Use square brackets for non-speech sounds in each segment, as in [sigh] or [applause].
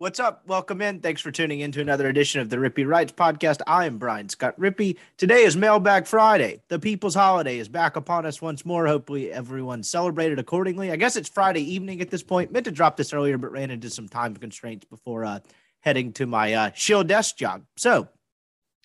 What's up? Welcome in. Thanks for tuning in to another edition of the Rippy Writes podcast. I am Brian Scott Rippy. Today is Mailbag Friday. The People's Holiday is back upon us once more. Hopefully, everyone celebrated accordingly. I guess it's Friday evening at this point. Meant to drop this earlier, but ran into some time constraints before uh, heading to my uh, shield desk job. So,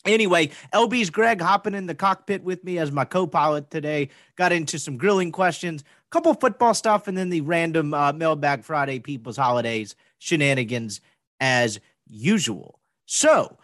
Anyway, LB's Greg hopping in the cockpit with me as my co-pilot today. Got into some grilling questions, a couple football stuff, and then the random uh, mailbag Friday people's holidays shenanigans as usual. So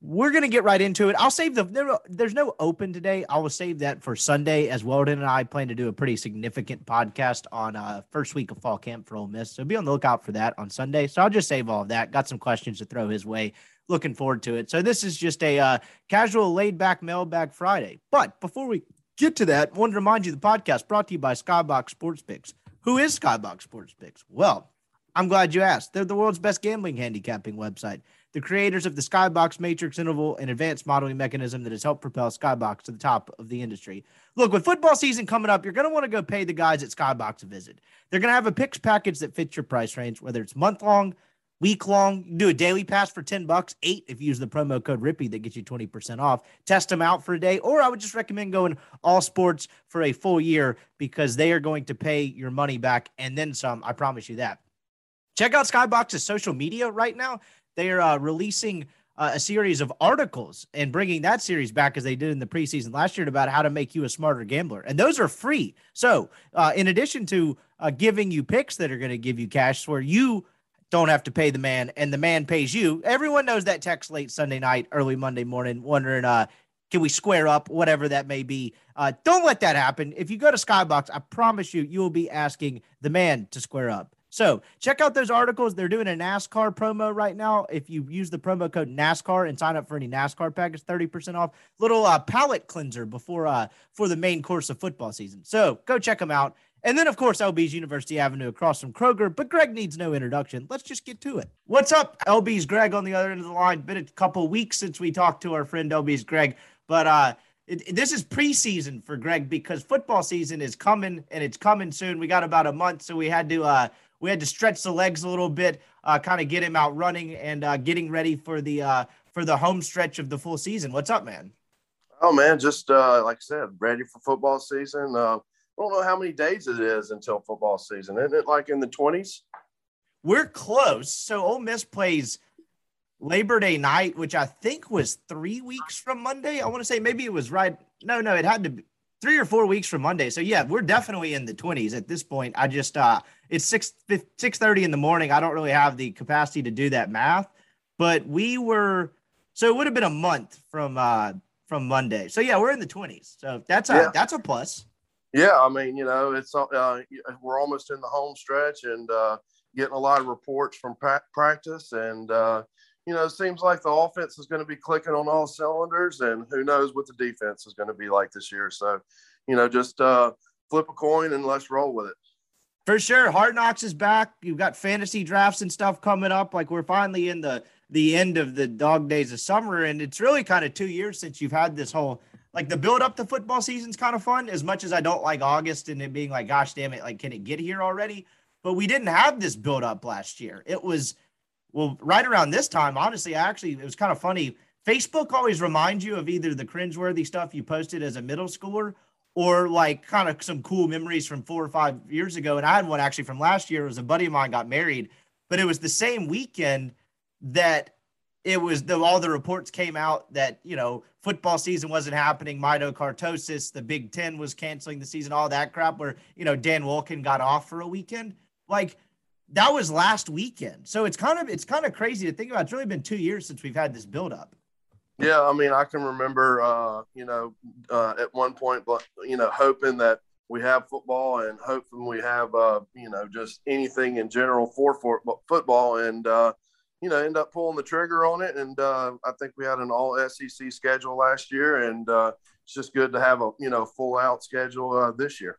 we're gonna get right into it. I'll save the there, there's no open today. I will save that for Sunday as Weldon and I plan to do a pretty significant podcast on uh first week of fall camp for Ole Miss. So be on the lookout for that on Sunday. So I'll just save all of that. Got some questions to throw his way looking forward to it. So this is just a uh, casual, laid back mailbag Friday. But before we get to that, I want to remind you the podcast brought to you by Skybox Sports Picks. Who is Skybox Sports Picks? Well, I'm glad you asked. They're the world's best gambling handicapping website. The creators of the Skybox Matrix Interval and advanced modeling mechanism that has helped propel Skybox to the top of the industry. Look, with football season coming up, you're going to want to go pay the guys at Skybox a visit. They're going to have a picks package that fits your price range, whether it's month long, week long. do a daily pass for 10 bucks, eight if you use the promo code Rippy that gets you 20% off. Test them out for a day, or I would just recommend going all sports for a full year because they are going to pay your money back and then some. I promise you that. Check out Skybox's social media right now. They are uh, releasing uh, a series of articles and bringing that series back as they did in the preseason last year about how to make you a smarter gambler. And those are free. So, uh, in addition to uh, giving you picks that are going to give you cash, where you don't have to pay the man and the man pays you. Everyone knows that text late Sunday night, early Monday morning, wondering, uh, can we square up, whatever that may be. Uh, don't let that happen. If you go to Skybox, I promise you, you will be asking the man to square up. So check out those articles. They're doing a NASCAR promo right now. If you use the promo code NASCAR and sign up for any NASCAR package, 30% off. Little uh, palate cleanser before uh for the main course of football season. So go check them out. And then, of course, LB's University Avenue across from Kroger. But Greg needs no introduction. Let's just get to it. What's up, LB's Greg on the other end of the line? Been a couple weeks since we talked to our friend LB's Greg, but uh, it, this is preseason for Greg because football season is coming and it's coming soon. We got about a month, so we had to uh, we had to stretch the legs a little bit, uh, kind of get him out running and uh, getting ready for the uh, for the home stretch of the full season. What's up, man? Oh man, just uh, like I said, ready for football season. Uh, I don't know how many days it is until football season. Isn't it like in the 20s? We're close. So Ole Miss plays Labor Day night, which I think was three weeks from Monday. I want to say maybe it was right. No, no, it had to be three or four weeks from Monday. So yeah, we're definitely in the 20s at this point. I just uh it's 6 6 30 in the morning. I don't really have the capacity to do that math, but we were so it would have been a month from uh from Monday. So yeah, we're in the 20s. So that's a yeah. that's a plus. Yeah, I mean, you know, it's uh, we're almost in the home stretch and uh, getting a lot of reports from pra- practice, and uh, you know, it seems like the offense is going to be clicking on all cylinders, and who knows what the defense is going to be like this year. So, you know, just uh, flip a coin and let's roll with it. For sure, Hard Knocks is back. You've got fantasy drafts and stuff coming up. Like we're finally in the the end of the dog days of summer, and it's really kind of two years since you've had this whole like the build up to football season's kind of fun as much as I don't like August and it being like, gosh damn it, like, can it get here already? But we didn't have this build up last year. It was, well, right around this time, honestly, actually, it was kind of funny. Facebook always reminds you of either the cringeworthy stuff you posted as a middle schooler or like kind of some cool memories from four or five years ago. And I had one actually from last year. It was a buddy of mine got married, but it was the same weekend that it was the all the reports came out that you know football season wasn't happening, myocarditis, the Big Ten was canceling the season, all that crap. Where you know Dan Wolken got off for a weekend, like that was last weekend. So it's kind of it's kind of crazy to think about. It's really been two years since we've had this build up. Yeah, I mean, I can remember, uh, you know, uh, at one point, but, you know, hoping that we have football and hoping we have, uh, you know, just anything in general for, for football, and uh, you know, end up pulling the trigger on it. And uh, I think we had an all SEC schedule last year, and uh, it's just good to have a you know full out schedule uh, this year.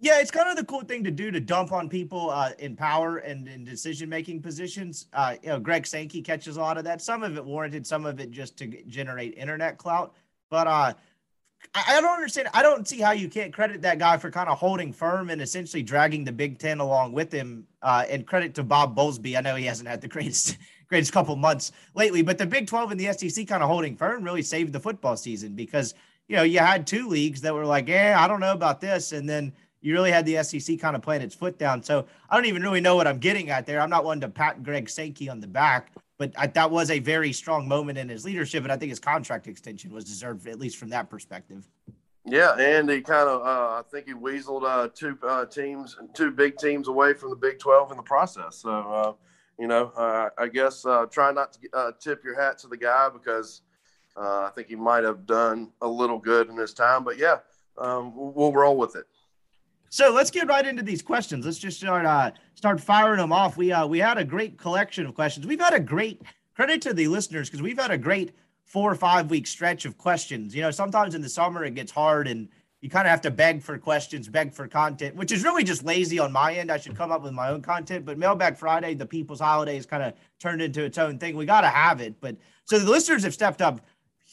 Yeah, it's kind of the cool thing to do to dump on people uh, in power and in decision making positions. Uh, you know, Greg Sankey catches a lot of that. Some of it warranted, some of it just to generate internet clout. But uh, I don't understand. I don't see how you can't credit that guy for kind of holding firm and essentially dragging the Big Ten along with him. Uh, and credit to Bob Bowlesby. I know he hasn't had the [laughs] greatest greatest couple months lately, but the Big 12 and the SEC kind of holding firm really saved the football season because you know you had two leagues that were like, yeah, I don't know about this, and then you really had the SEC kind of playing its foot down. So I don't even really know what I'm getting at there. I'm not one to pat Greg Sankey on the back, but I, that was a very strong moment in his leadership, and I think his contract extension was deserved, at least from that perspective. Yeah, and he kind of, uh, I think he weaseled uh, two uh, teams, two big teams away from the Big 12 in the process. So, uh, you know, uh, I guess uh, try not to tip your hat to the guy because I think he might have done a little good in his time. But yeah, um, we'll roll with it. So let's get right into these questions. Let's just start uh, start firing them off. We uh, we had a great collection of questions. We've had a great credit to the listeners because we've had a great four or five week stretch of questions. You know, sometimes in the summer it gets hard and you kind of have to beg for questions, beg for content, which is really just lazy on my end. I should come up with my own content. But Mailbag Friday, the People's Holiday, has kind of turned into its own thing. We got to have it. But so the listeners have stepped up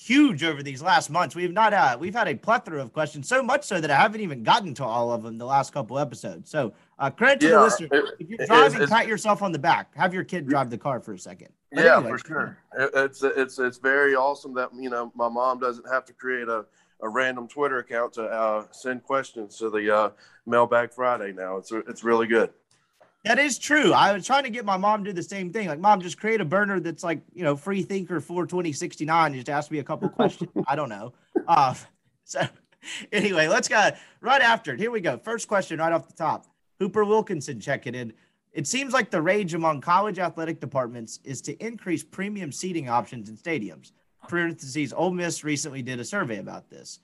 huge over these last months. We've not uh, we've had a plethora of questions, so much so that I haven't even gotten to all of them the last couple episodes. So uh, credit to yeah, the listener. if you're driving, it, pat yourself on the back. Have your kid drive the car for a second. But yeah, anyway, for sure. It's it's it's very awesome that you know my mom doesn't have to create a, a random Twitter account to uh, send questions to the uh, Mailbag Friday. Now it's it's really good. That is true. I was trying to get my mom to do the same thing. Like, mom, just create a burner that's like, you know, free thinker 42069. Just ask me a couple questions. [laughs] I don't know. Uh, so anyway, let's go right after it. Here we go. First question right off the top. Hooper Wilkinson checking in. It seems like the rage among college athletic departments is to increase premium seating options in stadiums. Parentheses, Ole Miss recently did a survey about this.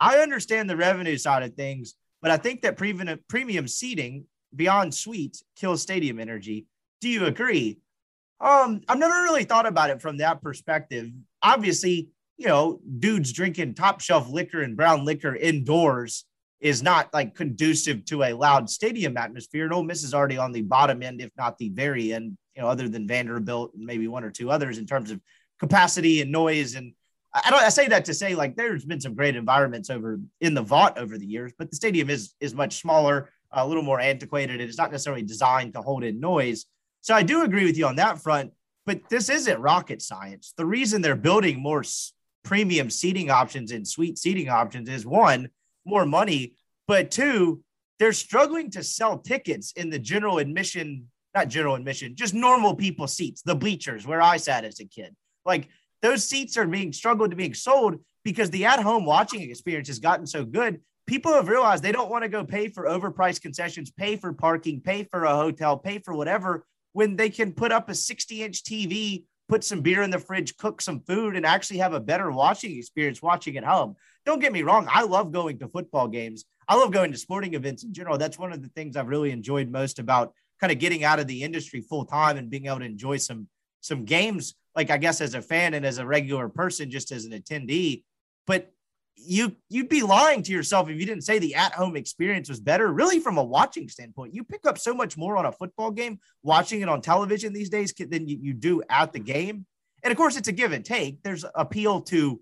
I understand the revenue side of things, but I think that premium premium seating beyond suite kills stadium energy. Do you agree? Um, I've never really thought about it from that perspective. Obviously, you know, dudes drinking top shelf liquor and brown liquor indoors is not like conducive to a loud stadium atmosphere. And Ole Miss is already on the bottom end, if not the very end, you know, other than Vanderbilt and maybe one or two others in terms of capacity and noise. And I don't I say that to say like there's been some great environments over in the Vaught over the years, but the stadium is is much smaller a little more antiquated. It's not necessarily designed to hold in noise. So I do agree with you on that front, but this isn't rocket science. The reason they're building more premium seating options and suite seating options is one, more money, but two, they're struggling to sell tickets in the general admission, not general admission, just normal people seats, the bleachers where I sat as a kid. Like those seats are being struggled to being sold because the at home watching experience has gotten so good people have realized they don't want to go pay for overpriced concessions, pay for parking, pay for a hotel, pay for whatever when they can put up a 60 inch TV, put some beer in the fridge, cook some food, and actually have a better watching experience watching at home. Don't get me wrong. I love going to football games. I love going to sporting events in general. That's one of the things I've really enjoyed most about kind of getting out of the industry full time and being able to enjoy some some games like I guess as a fan and as a regular person just as an attendee but you you'd be lying to yourself if you didn't say the at-home experience was better really from a watching standpoint you pick up so much more on a football game watching it on television these days than you, you do at the game and of course it's a give and take there's appeal to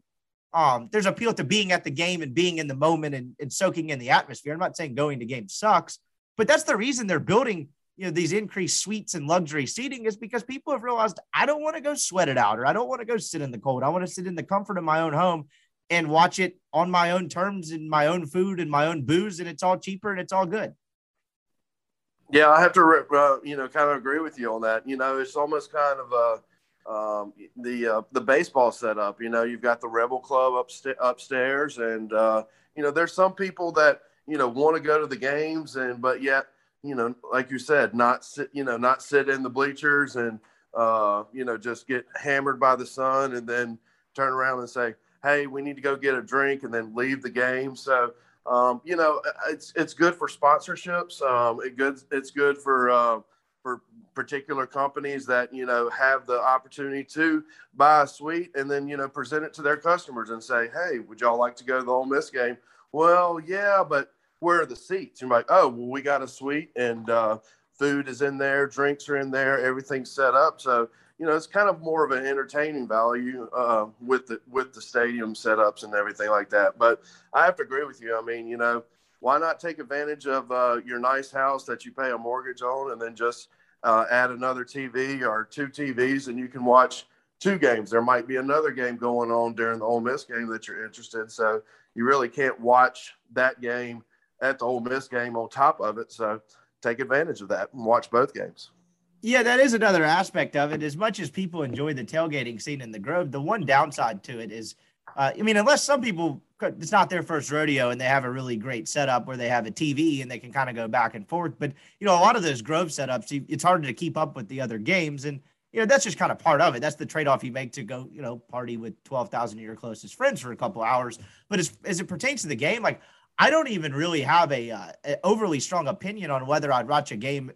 Um, there's appeal to being at the game and being in the moment and, and soaking in the atmosphere. I'm not saying going to game sucks, but that's the reason they're building you know these increased suites and luxury seating is because people have realized I don't want to go sweat it out or I don't want to go sit in the cold. I want to sit in the comfort of my own home and watch it on my own terms and my own food and my own booze and it's all cheaper and it's all good. Yeah, I have to, uh, you know, kind of agree with you on that. You know, it's almost kind of a um, the uh, the baseball setup. You know, you've got the Rebel Club upsta- upstairs, and uh, you know, there's some people that you know want to go to the games, and but yet, you know, like you said, not sit, you know, not sit in the bleachers and uh, you know just get hammered by the sun, and then turn around and say, "Hey, we need to go get a drink," and then leave the game. So. Um, you know, it's it's good for sponsorships. Um, it good it's good for uh, for particular companies that you know have the opportunity to buy a suite and then you know present it to their customers and say, "Hey, would y'all like to go to the Ole Miss game?" Well, yeah, but where are the seats? You're like, "Oh, well, we got a suite and uh, food is in there, drinks are in there, everything's set up." So you know, it's kind of more of an entertaining value uh, with the with the stadium setups and everything like that. But I have to agree with you. I mean, you know, why not take advantage of uh, your nice house that you pay a mortgage on, and then just uh, add another TV or two TVs, and you can watch two games. There might be another game going on during the Ole Miss game that you're interested. In, so you really can't watch that game at the Ole Miss game on top of it. So take advantage of that and watch both games. Yeah, that is another aspect of it. As much as people enjoy the tailgating scene in the Grove, the one downside to it is, uh, I mean, unless some people it's not their first rodeo and they have a really great setup where they have a TV and they can kind of go back and forth. But you know, a lot of those Grove setups, it's harder to keep up with the other games, and you know that's just kind of part of it. That's the trade off you make to go, you know, party with twelve thousand of your closest friends for a couple hours. But as as it pertains to the game, like I don't even really have a, uh, a overly strong opinion on whether I'd watch a game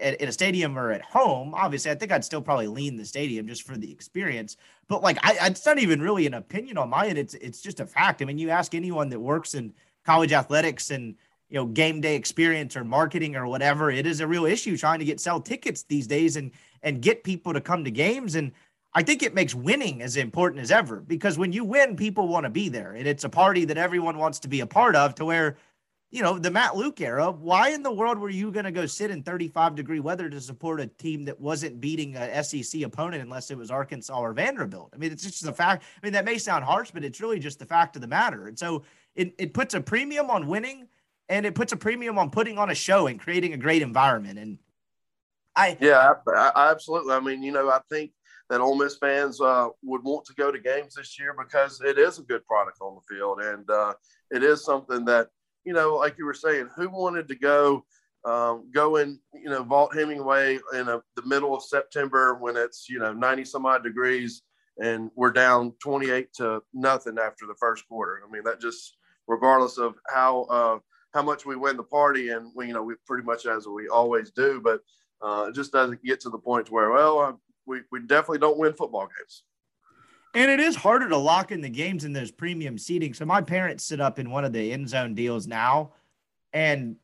at, a stadium or at home, obviously, I think I'd still probably lean the stadium just for the experience. But like, I, it's not even really an opinion on my end. It's it's just a fact. I mean, you ask anyone that works in college athletics and you know game day experience or marketing or whatever, it is a real issue trying to get sell tickets these days and and get people to come to games. And I think it makes winning as important as ever because when you win, people want to be there, and it's a party that everyone wants to be a part of. To where you know, the Matt Luke era, why in the world were you going to go sit in 35 degree weather to support a team that wasn't beating a SEC opponent unless it was Arkansas or Vanderbilt? I mean, it's just the fact. I mean, that may sound harsh, but it's really just the fact of the matter. And so it, it puts a premium on winning and it puts a premium on putting on a show and creating a great environment. And I, yeah, I, absolutely. I mean, you know, I think that Ole Miss fans uh, would want to go to games this year because it is a good product on the field and uh, it is something that you know, like you were saying, who wanted to go um, go in, you know, Vaught Hemingway in a, the middle of September when it's, you know, 90 some odd degrees and we're down 28 to nothing after the first quarter. I mean, that just, regardless of how, uh, how much we win the party and we, you know, we pretty much as we always do, but uh, it just doesn't get to the point where, well, uh, we, we definitely don't win football games. And it is harder to lock in the games in those premium seating. So my parents sit up in one of the end zone deals now. And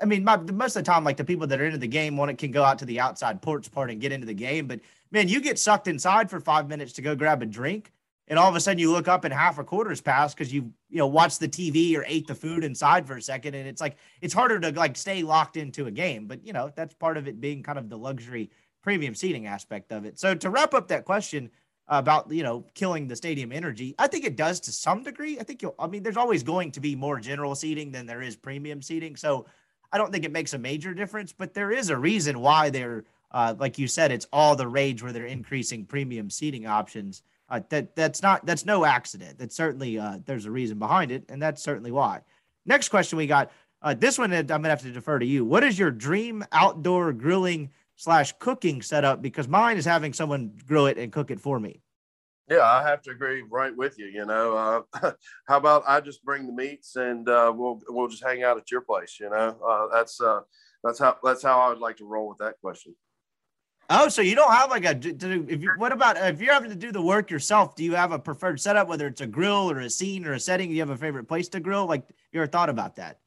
I mean, my, most of the time, like the people that are into the game, one it can go out to the outside porch part and get into the game. But man, you get sucked inside for five minutes to go grab a drink. And all of a sudden you look up and half a quarter's passed because you, you know, watched the TV or ate the food inside for a second. And it's like, it's harder to like stay locked into a game. But, you know, that's part of it being kind of the luxury premium seating aspect of it. So to wrap up that question, about you know killing the stadium energy. I think it does to some degree. I think you'll. I mean, there's always going to be more general seating than there is premium seating, so I don't think it makes a major difference. But there is a reason why they're, uh, like you said, it's all the rage where they're increasing premium seating options. Uh, that that's not that's no accident. That certainly uh, there's a reason behind it, and that's certainly why. Next question we got. Uh, this one I'm gonna have to defer to you. What is your dream outdoor grilling slash cooking setup because mine is having someone grill it and cook it for me. Yeah, I have to agree right with you. You know, uh, [laughs] how about I just bring the meats and uh, we'll we'll just hang out at your place. You know, uh, that's uh, that's how that's how I would like to roll with that question. Oh, so you don't have like a if you what about if you're having to do the work yourself? Do you have a preferred setup, whether it's a grill or a scene or a setting? Do you have a favorite place to grill? Like you ever thought about that?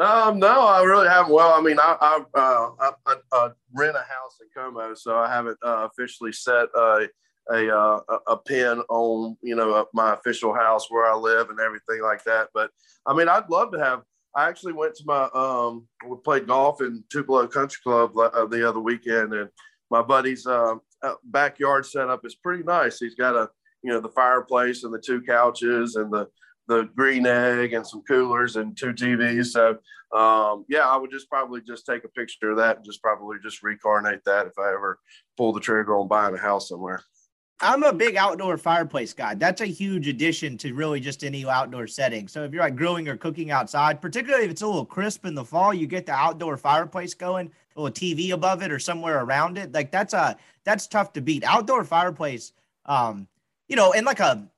Um, no, I really haven't. Well, I mean, I I, uh, I, I, I rent a house in Como, so I haven't uh, officially set a, a uh, a pin on you know my official house where I live and everything like that. But I mean, I'd love to have. I actually went to my um, we played golf in Tupelo Country Club uh, the other weekend, and my buddy's uh, backyard setup is pretty nice. He's got a you know the fireplace and the two couches and the the green egg and some coolers and two TVs. So um, yeah, I would just probably just take a picture of that and just probably just reincarnate that if I ever pull the trigger on buying a house somewhere. I'm a big outdoor fireplace guy. That's a huge addition to really just any outdoor setting. So if you're like grilling or cooking outside, particularly if it's a little crisp in the fall, you get the outdoor fireplace going, a little TV above it or somewhere around it. Like that's a that's tough to beat. Outdoor fireplace, um, you know, and like a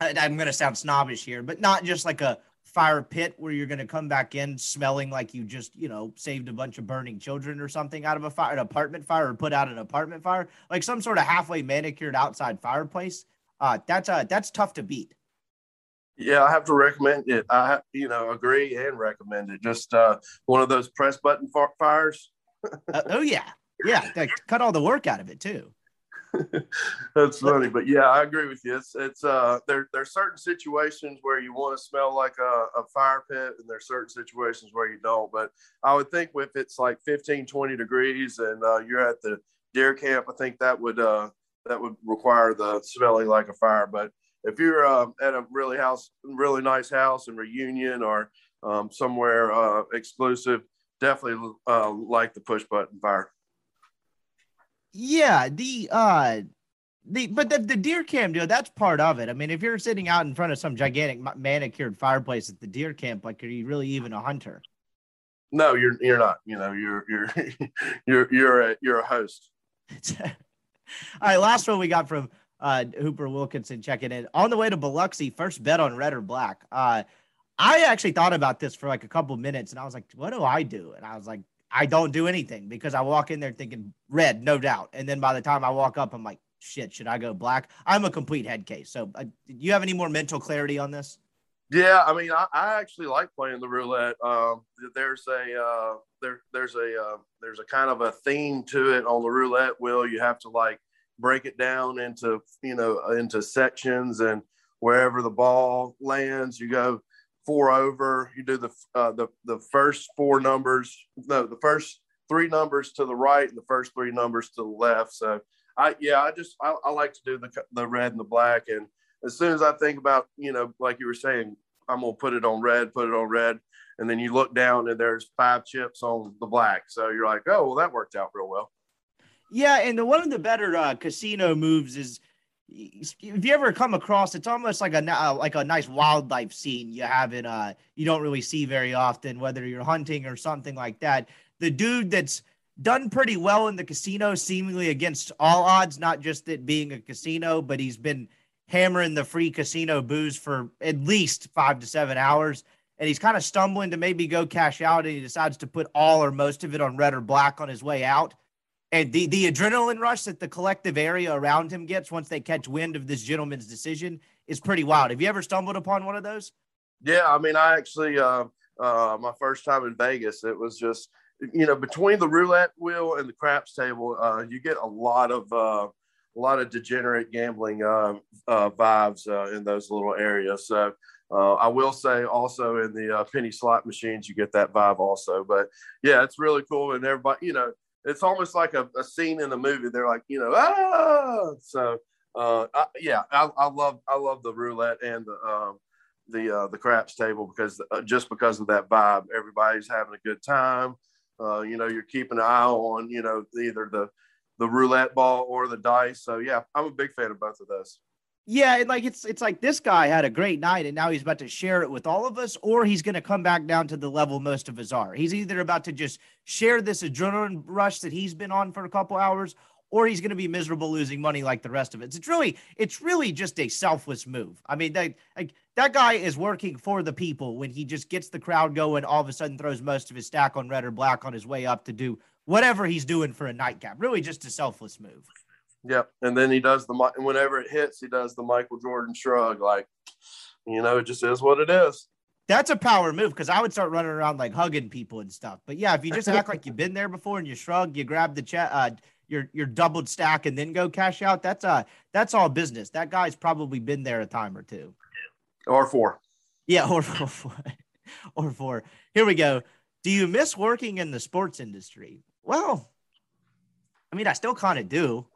I'm going to sound snobbish here, but not just like a fire pit where you're going to come back in smelling like you just, you know, saved a bunch of burning children or something out of a fire, an apartment fire or put out an apartment fire, like some sort of halfway manicured outside fireplace. Uh, that's uh, that's tough to beat. Yeah, I have to recommend it. I, you know, agree and recommend it. Just uh, one of those press button fires. [laughs] uh, oh yeah, yeah. cut all the work out of it too. [laughs] That's funny, but yeah, I agree with you. It's it's uh there there's certain situations where you want to smell like a, a fire pit, and there's certain situations where you don't. But I would think if it's like 15, 20 degrees and uh, you're at the deer camp, I think that would uh that would require the smelling like a fire. But if you're uh, at a really house, really nice house and Reunion or um, somewhere uh, exclusive, definitely uh, like the push button fire. Yeah, the uh the but the, the deer camp deal, that's part of it. I mean, if you're sitting out in front of some gigantic manicured fireplace at the deer camp, like are you really even a hunter? No, you're you're not. You know, you're you're [laughs] you're you're a you're a host. [laughs] All right, last one we got from uh Hooper Wilkinson checking in. On the way to Biloxi, first bet on red or black. Uh I actually thought about this for like a couple minutes and I was like, what do I do? And I was like, I don't do anything because I walk in there thinking red, no doubt. And then by the time I walk up, I'm like, shit, should I go black? I'm a complete head case. So, uh, do you have any more mental clarity on this? Yeah, I mean, I, I actually like playing the roulette. Um, there's a uh, there there's a uh, there's a kind of a theme to it on the roulette wheel. You have to like break it down into you know into sections, and wherever the ball lands, you go four over. You do the uh, the the first four numbers, no, the first three numbers to the right and the first three numbers to the left. So I yeah, I just I, I like to do the the red and the black. And as soon as I think about you know, like you were saying, I'm gonna put it on red, put it on red, and then you look down and there's five chips on the black. So you're like, oh well, that worked out real well. Yeah, and the, one of the better uh, casino moves is if you ever come across it's almost like a uh, like a nice wildlife scene you have it uh you don't really see very often whether you're hunting or something like that. The dude that's done pretty well in the casino seemingly against all odds not just it being a casino but he's been hammering the free casino booze for at least 5 to 7 hours. And he's kind of stumbling to maybe go cash out and he decides to put all or most of it on red or black on his way out and the, the adrenaline rush that the collective area around him gets once they catch wind of this gentleman's decision is pretty wild. Have you ever stumbled upon one of those? Yeah, I mean, I actually, uh, uh, my first time in Vegas, it was just, you know, between the roulette wheel and the craps table, uh, you get a lot of, uh, a lot of degenerate gambling uh, uh, vibes uh, in those little areas. So uh, I will say also in the uh, penny slot machines, you get that vibe also. But yeah, it's really cool. And everybody, you know, it's almost like a, a scene in a movie. They're like, you know, ah. So uh, I, yeah, I, I, love I love the roulette and the um, the uh, the craps table because uh, just because of that vibe, everybody's having a good time. Uh, you know, you're keeping an eye on you know either the the roulette ball or the dice. So yeah, I'm a big fan of both of those. Yeah, and like it's it's like this guy had a great night and now he's about to share it with all of us, or he's gonna come back down to the level most of us are. He's either about to just share this adrenaline rush that he's been on for a couple hours, or he's gonna be miserable losing money like the rest of it. It's really it's really just a selfless move. I mean, that like that guy is working for the people when he just gets the crowd going, all of a sudden throws most of his stack on red or black on his way up to do whatever he's doing for a nightcap. Really just a selfless move. Yep. And then he does the whenever it hits, he does the Michael Jordan shrug, like, you know, it just is what it is. That's a power move because I would start running around like hugging people and stuff. But yeah, if you just act like you've been there before and you shrug, you grab the chat, uh, you're you're doubled stack and then go cash out. That's uh that's all business. That guy's probably been there a time or two. Or four. Yeah, or [laughs] four. or four. Here we go. Do you miss working in the sports industry? Well, I mean, I still kind of do.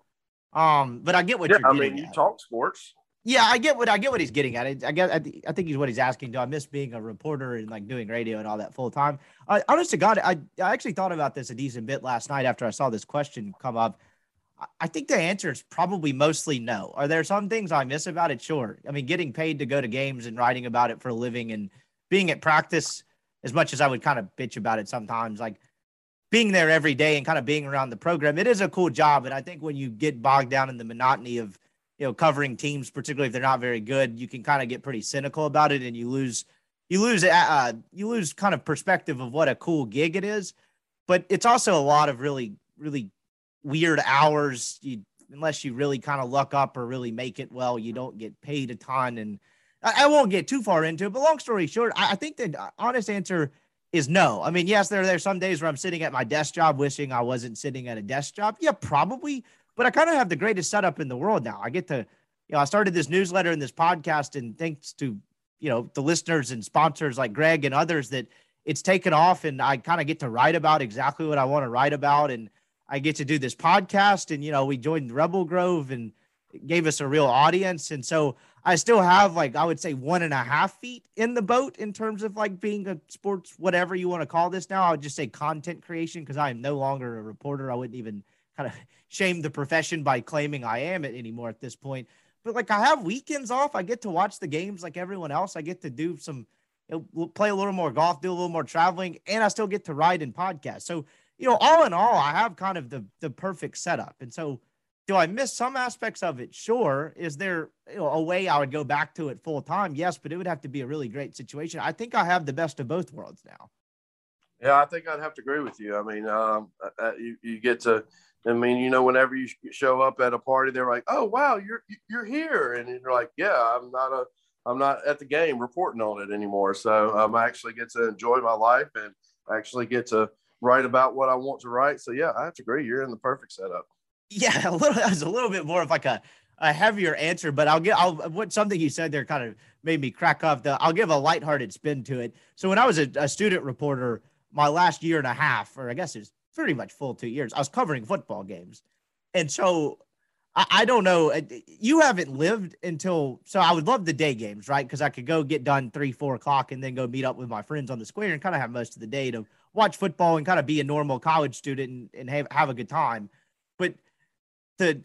Um, but I get what yeah, you're I getting mean, you talk sports. Yeah, I get what I get what he's getting at. I, I guess I, th- I think he's what he's asking. Do I miss being a reporter and like doing radio and all that full time? Uh, honest to God, I, I actually thought about this a decent bit last night after I saw this question come up. I- I think the answer is probably mostly no. Are there some things I miss about it? Sure. I mean, getting paid to go to games and writing about it for a living and being at practice, as much as I would kind of bitch about it sometimes, like being there every day and kind of being around the program, it is a cool job. And I think when you get bogged down in the monotony of you know covering teams particularly if they're not very good you can kind of get pretty cynical about it and you lose you lose uh you lose kind of perspective of what a cool gig it is but it's also a lot of really really weird hours you unless you really kind of luck up or really make it well you don't get paid a ton and i, I won't get too far into it but long story short I, I think the honest answer is no. I mean yes there are some days where i'm sitting at my desk job wishing i wasn't sitting at a desk job. Yeah probably but I kind of have the greatest setup in the world now. I get to, you know, I started this newsletter and this podcast, and thanks to, you know, the listeners and sponsors like Greg and others that it's taken off, and I kind of get to write about exactly what I want to write about, and I get to do this podcast, and you know, we joined Rebel Grove and gave us a real audience, and so I still have like I would say one and a half feet in the boat in terms of like being a sports whatever you want to call this now. I would just say content creation because I am no longer a reporter. I wouldn't even kind of [laughs] shame the profession by claiming I am it anymore at this point. But like I have weekends off. I get to watch the games like everyone else. I get to do some, you know, play a little more golf, do a little more traveling, and I still get to ride and podcast. So, you know, all in all, I have kind of the the perfect setup. And so, do I miss some aspects of it? Sure. Is there you know, a way I would go back to it full time? Yes, but it would have to be a really great situation. I think I have the best of both worlds now. Yeah, I think I'd have to agree with you. I mean, um, uh, you, you get to, I mean, you know, whenever you show up at a party, they're like, "Oh, wow, you're you're here," and you're like, "Yeah, I'm not a, I'm not at the game reporting on it anymore." So um, I actually get to enjoy my life and actually get to write about what I want to write. So yeah, I have to agree. You're in the perfect setup. Yeah, [laughs] a little. That was a little bit more of like a, a heavier answer, but I'll get. I'll what something you said there kind of made me crack up. The I'll give a lighthearted spin to it. So when I was a, a student reporter, my last year and a half, or I guess it's pretty much full two years, I was covering football games, and so I, I don't know. uh, You haven't lived until so I would love the day games, right? Because I could go get done three, four o'clock, and then go meet up with my friends on the square and kind of have most of the day to watch football and kind of be a normal college student and, and have, have a good time. But the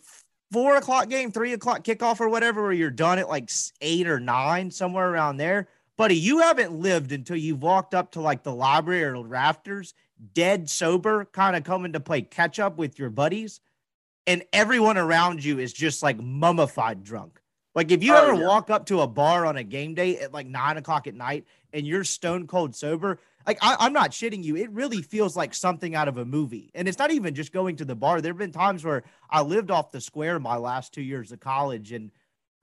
four o'clock game, three o'clock kickoff or whatever, where you're done at like eight or nine, somewhere around there. Buddy, you haven't lived until you've walked up to like the library or rafters, dead sober, kind of coming to play catch up with your buddies. And everyone around you is just like mummified drunk. Like if you Oh, ever yeah. walk up to a bar on a game day at like nine o'clock at night and you're stone cold sober, like I, I'm not shitting you. It really feels like something out of a movie. And it's not even just going to the bar. There have been times where I lived off the square my last two years of college and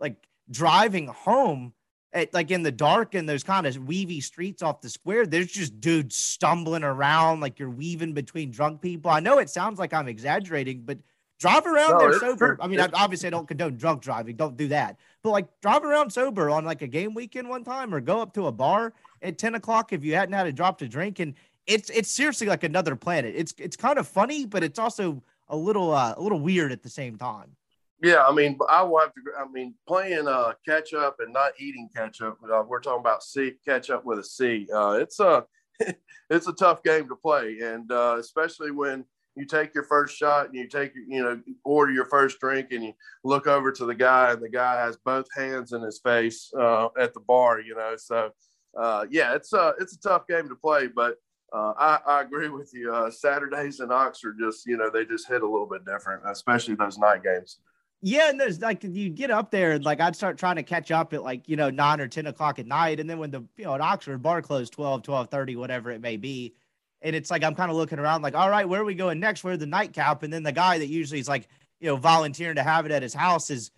like driving home at like in the dark and those kind of weavy streets off the square, there's just dudes stumbling around like you're weaving between drunk people. I know it sounds like I'm exaggerating, but drive around No, there sober. true. I mean, I, obviously I don't condone drunk driving. Don't do that. But like drive around sober on like a game weekend one time or go up to a bar at 10 o'clock if you hadn't had a drop to drink. And it's it's seriously like another planet. It's it's kind of funny, but it's also a little uh, a little weird at the same time. Yeah, I mean, I will have to. I mean, playing uh, catch up and not eating catch up. Uh, we're talking about C catch up with a C. Uh, it's a [laughs] it's a tough game to play, and uh, especially when you take your first shot and you take you know order your first drink and you look over to the guy and the guy has both hands in his face uh, at the bar. You know, so uh, yeah, it's a it's a tough game to play, but. Uh, I, I agree with you. Uh, Saturdays in Oxford just, you know, they just hit a little bit different, especially those night games. Yeah, and there's like you get up there and like I'd start trying to catch up at like, you know, nine or 10 o'clock at night. And then when the, you know, at Oxford bar closed 12, 12 30, whatever it may be. And it's like I'm kind of looking around like, all right, where are we going next? Where the nightcap? And then the guy that usually is like, you know, volunteering to have it at his house is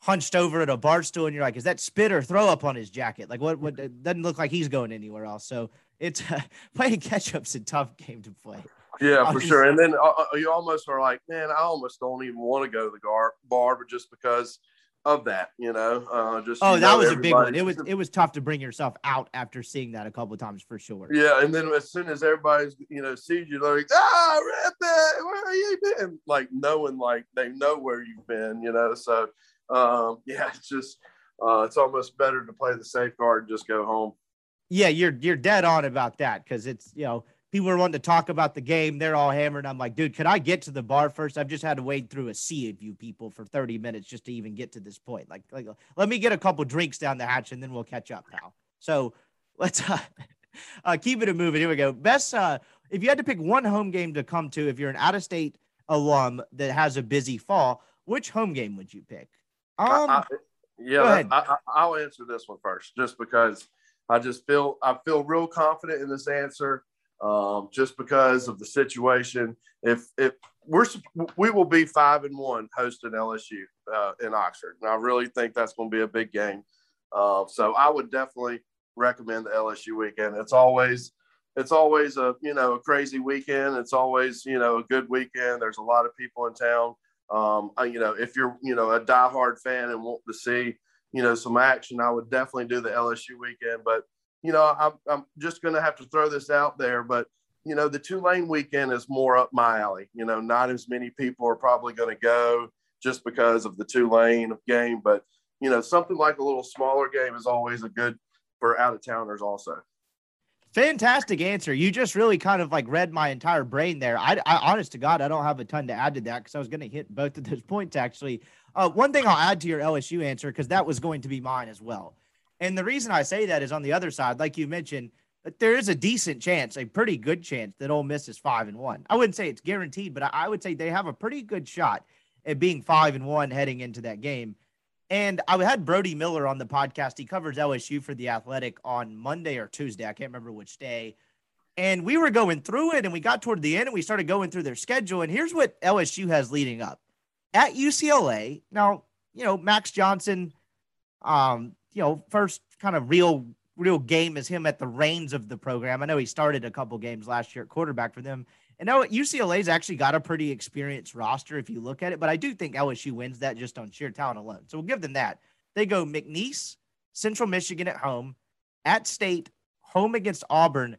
hunched over at a bar stool. And you're like, is that spit or throw up on his jacket? Like what, what it doesn't look like he's going anywhere else. So it's uh, [laughs] playing catch up's a tough game to play. Yeah, for sure. And then uh, uh, you almost are like, man, I almost don't even want to go to the gar- bar, but just because of that, you know, uh, just oh, that know, was a big one. It was it was tough to bring yourself out after seeing that a couple of times for sure. Yeah, and then as soon as everybody's you know sees you, they're like, ah, where you been? Like knowing like they know where you've been, you know. So um, [laughs] yeah, it's just uh, it's almost better to play the safeguard and just go home. Yeah, you're you're dead on about that because it's you know people are wanting to talk about the game. They're all hammered. I'm like, dude, could I get to the bar first? I've just had to wade through a sea of you people for 30 minutes just to even get to this point. Like, like let me get a couple drinks down the hatch and then we'll catch up, pal. So [laughs] let's uh, [laughs] uh, keep it moving. Here we go. Best uh, if you had to pick one home game to come to, if you're an out of state alum that has a busy fall, which home game would you pick? I- Um, I- go yeah. I, I, I'll answer this one first, just because I just feel I feel real confident in this answer, um, just because of the situation. If if we're we will be five and one hosting LSU uh, in Oxford, and I really think that's going to be a big game. Uh, so I would definitely recommend the LSU weekend. It's always it's always a you know a crazy weekend. It's always you know a good weekend. There's a lot of people in town. Um, I- you know, if you're, you know, a diehard fan and want to see, you know, some action, I would definitely do the LSU weekend. But, you know, I'm, I'm just going to have to throw this out there. But, you know, the Tulane weekend is more up my alley. You know, not as many people are probably going to go just because of the Tulane game. But, you know, something like a little smaller game is always a good for out of towners also. Fantastic answer. You just really kind of like read my entire brain there. I, I honest to God, I don't have a ton to add to that because I was going to hit both of those points actually. Uh, one thing I'll add to your LSU answer because that was going to be mine as well. And the reason I say that is on the other side, like you mentioned, there is a decent chance, a pretty good chance that Ole Miss is five and one. I wouldn't say it's guaranteed, but I, I would say they have a pretty good shot at being five and one heading into that game. And I had Brody Miller on the podcast. He covers LSU for the Athletic on Monday or Tuesday. I can't remember which day. And we were going through it and we got toward the end and we started going through their schedule. And here's what LSU has leading up at UCLA. Now, you know, Max Johnson, um, you know, first kind of real, real game is him at the reins of the program. I know he started a couple games last year at quarterback for them. And now UCLA's actually got a pretty experienced roster if you look at it, but I do think LSU wins that just on sheer talent alone. So we'll give them that. They go McNeese, Central Michigan at home, at State, home against Auburn,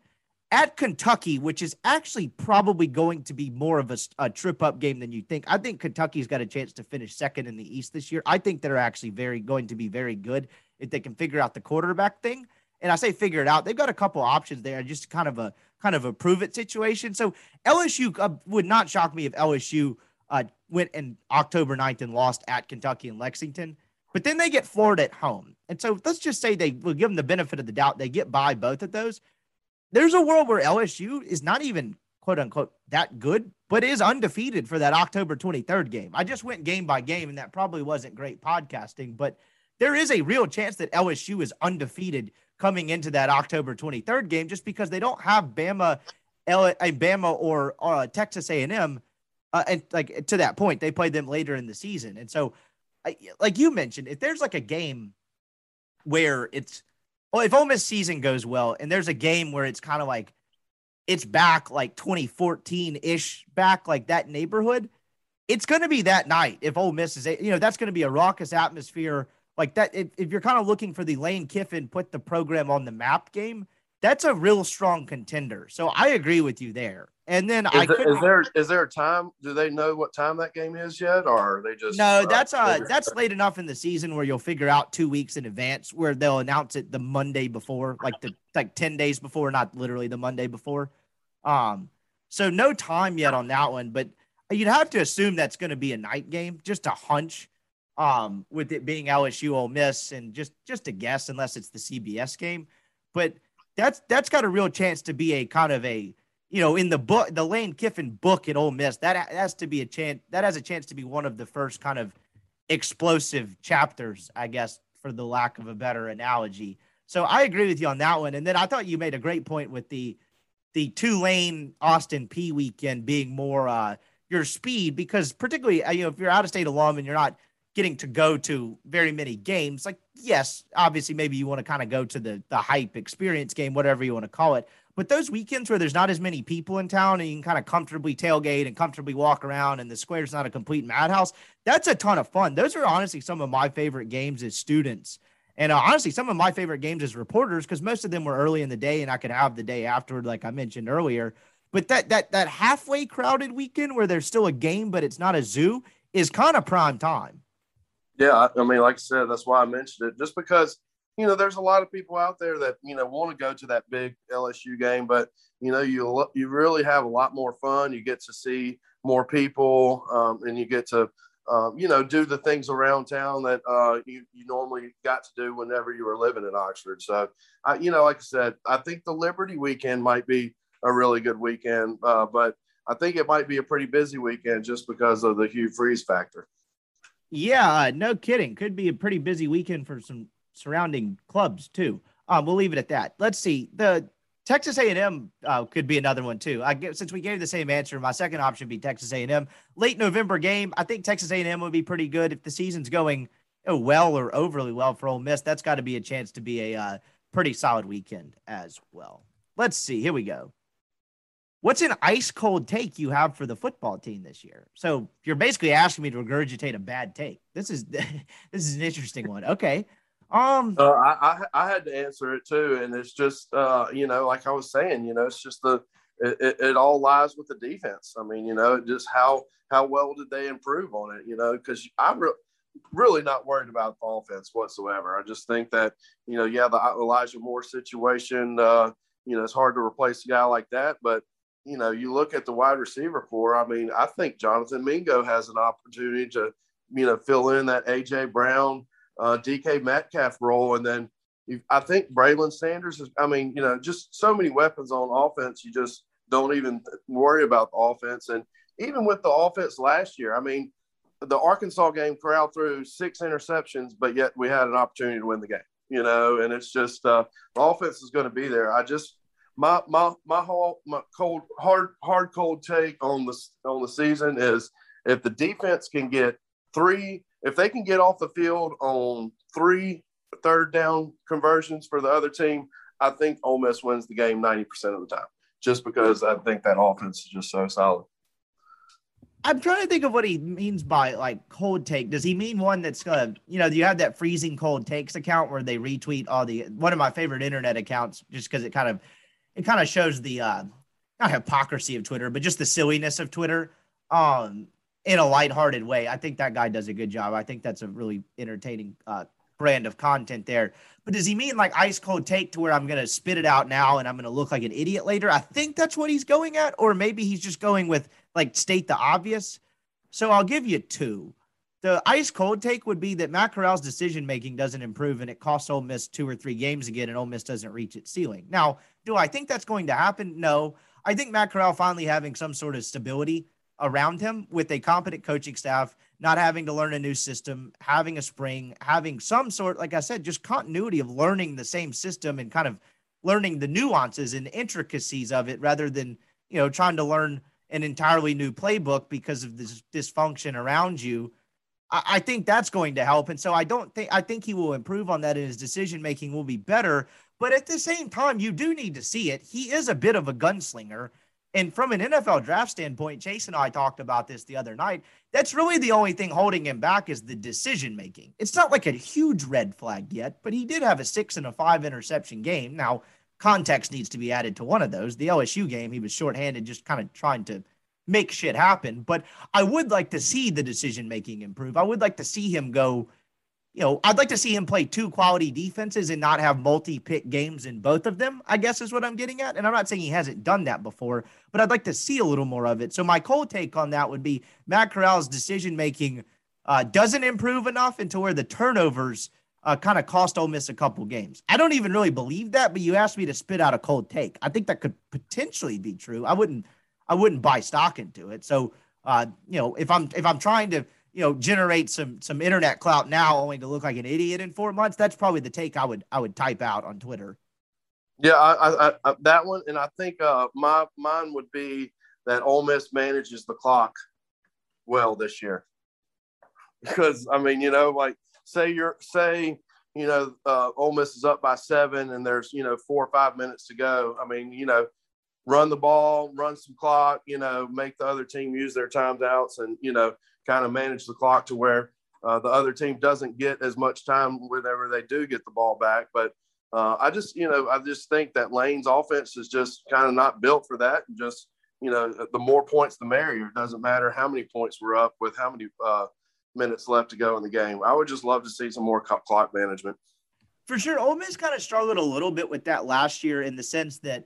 at Kentucky, which is actually probably going to be more of a, a trip up game than you think. I think Kentucky's got a chance to finish second in the East this year. I think they're actually very going to be very good if they can figure out the quarterback thing. And I say figure it out. They've got a couple options there, just kind of a kind of a prove it situation. So LSU uh, would not shock me if LSU uh, went in October 9th and lost at Kentucky and Lexington. But then they get Florida at home. And so let's just say they will give them the benefit of the doubt. They get by both of those. There's a world where LSU is not even quote unquote that good, but is undefeated for that October 23rd game. I just went game by game, and that probably wasn't great podcasting, but there is a real chance that LSU is undefeated coming into that October 23rd game just because they don't have Bama, L- Bama or uh, Texas A&M, uh, and like to that point, they played them later in the season, and so, I, like you mentioned, if there's like a game where it's, well, if Ole Miss season goes well, and there's a game where it's kind of like it's back like 2014 ish, back like that neighborhood, it's going to be that night. If Ole Miss is, you know, that's going to be a raucous atmosphere like that. If, if you're kind of looking for the Lane Kiffin put the program on the map game, that's a real strong contender. So I agree with you there. And then Is, I there- is there is there a time? Do they know what time that game is yet, or are they just No, that's uh that's late enough in the season where you'll figure out two weeks in advance where they'll announce it the Monday before, like the like 10 days before, not literally the Monday before. Um, so no time yet on that one, but you'd have to assume that's going to be a night game, just a hunch. Um, with it being LSU Ole Miss and just just a guess, unless it's the CBS game. But that's that's got a real chance to be a kind of a you know, in the book, the Lane Kiffin book at Ole Miss, that has to be a chance. That has a chance to be one of the first kind of explosive chapters, I guess, for the lack of a better analogy. So I agree with you on that one. And then I thought you made a great point with the the Tulane Austin Peay weekend being more uh, your speed because particularly uh, you know if you're out of state alum and you're not getting to go to very many games, like yes, obviously maybe you want to kind of go to the the hype experience game, whatever you want to call it. But those weekends where there's not as many people in town and you can kind of comfortably tailgate and comfortably walk around and the square's not a complete madhouse, that's a ton of fun. Those are honestly some of my favorite games as students. And uh, honestly, some of my favorite games as reporters, because most of them were early in the day and I could have the day afterward, like I mentioned earlier. But that that that halfway crowded weekend where there's still a game, but it's not a zoo, is kind of prime time. Yeah, I mean, like I said, that's why I mentioned it. Just because you know, there's a lot of people out there that you know want to go to that big LSU game, but you know, you you really have a lot more fun. You get to see more people, um, and you get to um, you know do the things around town that uh, you you normally got to do whenever you were living in Oxford. So, I, you know, like I said, I think the Liberty weekend might be a really good weekend, uh, but I think it might be a pretty busy weekend just because of the Hugh Freeze factor. Yeah, uh, no kidding. Could be a pretty busy weekend for some surrounding clubs too. Um, we'll leave it at that. Let's see. The Texas A&M uh, could be another one too. I since we gave the same answer, my second option would be Texas A&M. Late November game. I think Texas A&M would be pretty good if the season's going oh, well or overly well for Ole Miss. That's got to be a chance to be a uh, pretty solid weekend as well. Let's see. Here we go. What's an ice cold take you have for the football team this year? So you're basically asking me to regurgitate a bad take. This is [laughs] this is an interesting one. Okay. Um, uh, I, I, had to answer it too, and it's just uh, you know, like I was saying, you know, it's just the it, it, it all lies with the defense. I mean, you know, just how how well did they improve on it? You know, because I'm re- really not worried about the offense whatsoever. I just think that you know, yeah, the Elijah Moore situation, uh, you know, it's hard to replace a guy like that, but you know, you look at the wide receiver corps. I mean, I think Jonathan Mingo has an opportunity to, you know, fill in that AJ Brown uh, DK Metcalf role. And then I think Braylon Sanders is, I mean, you know, just so many weapons on offense. You just don't even worry about the offense. And even with the offense last year, I mean, the Arkansas game Corral threw six interceptions, but yet we had an opportunity to win the game, you know, and it's just uh, the offense is going to be there. I just, my my my whole my cold hard hard cold take on the on the season is if the defense can get three if they can get off the field on three third down conversions for the other team, I think Ole Miss wins the game 90% of the time, just because I think that offense is just so solid. I'm trying to think of what he means by like cold take. Does he mean one that's gonna, you know, do you have that freezing cold takes account where they retweet all the one of my favorite internet accounts just because it kind of it kind of shows the uh not hypocrisy of Twitter, but just the silliness of Twitter. Um, in a lighthearted way. I think that guy does a good job. I think that's a really entertaining uh, brand of content there. But does he mean like ice cold take to where I'm going to spit it out now and I'm going to look like an idiot later? I think that's what he's going at. Or maybe he's just going with like state the obvious. So I'll give you two. The ice cold take would be that Matt Corral's decision making doesn't improve and it costs Ole Miss two or three games again and Ole Miss doesn't reach its ceiling. Now, do I think that's going to happen? No. I think Matt Corral finally having some sort of stability around him with a competent coaching staff, not having to learn a new system, having a spring, having some sort, like I said, just continuity of learning the same system and kind of learning the nuances and intricacies of it rather than, you know, trying to learn an entirely new playbook because of this dysfunction around you. I, think that's going to help. And so I don't think, I think he will improve on that and his decision making will be better. But at the same time, you do need to see it. He is a bit of a gunslinger. And from an NFL draft standpoint, Chase and I talked about this the other night. That's really the only thing holding him back is the decision making. It's not like a huge red flag yet, but he did have a six and a five interception game. Now, context needs to be added to one of those. The LSU game, he was shorthanded, just kind of trying to make shit happen. But I would like to see the decision making improve. I would like to see him go you know, I'd like to see him play two quality defenses and not have multi pick games in both of them, I guess is what I'm getting at. And I'm not saying he hasn't done that before, but I'd like to see a little more of it. So my cold take on that would be Matt Corral's decision making uh, doesn't improve enough into where the turnovers uh, kind of cost Ole Miss a couple games. I don't even really believe that, but you asked me to spit out a cold take. I think that could potentially be true. I wouldn't, I wouldn't buy stock into it. So, uh, you know, if I'm if I'm trying to you know, generate some some internet clout now only to look like an idiot in four months. That's probably the take I would I would type out on Twitter. Yeah, I, I, I that one, and I think uh, my mine would be that Ole Miss manages the clock well this year. [laughs] Because I mean, you know, like say you're say you know, uh, Ole Miss is up by seven and there's, you know, four or five minutes to go. I mean, you know, run the ball, run some clock, you know, make the other team use their timeouts and, you know, kind of manage the clock to where uh, the other team doesn't get as much time whenever they do get the ball back. But uh, I just, you know, I just think that Lane's offense is just kind of not built for that. And just, you know, the more points, the merrier. It doesn't matter how many points we're up with how many uh, minutes left to go in the game. I would just love to see some more clock management. For sure. Ole Miss kind of struggled a little bit with that last year in the sense that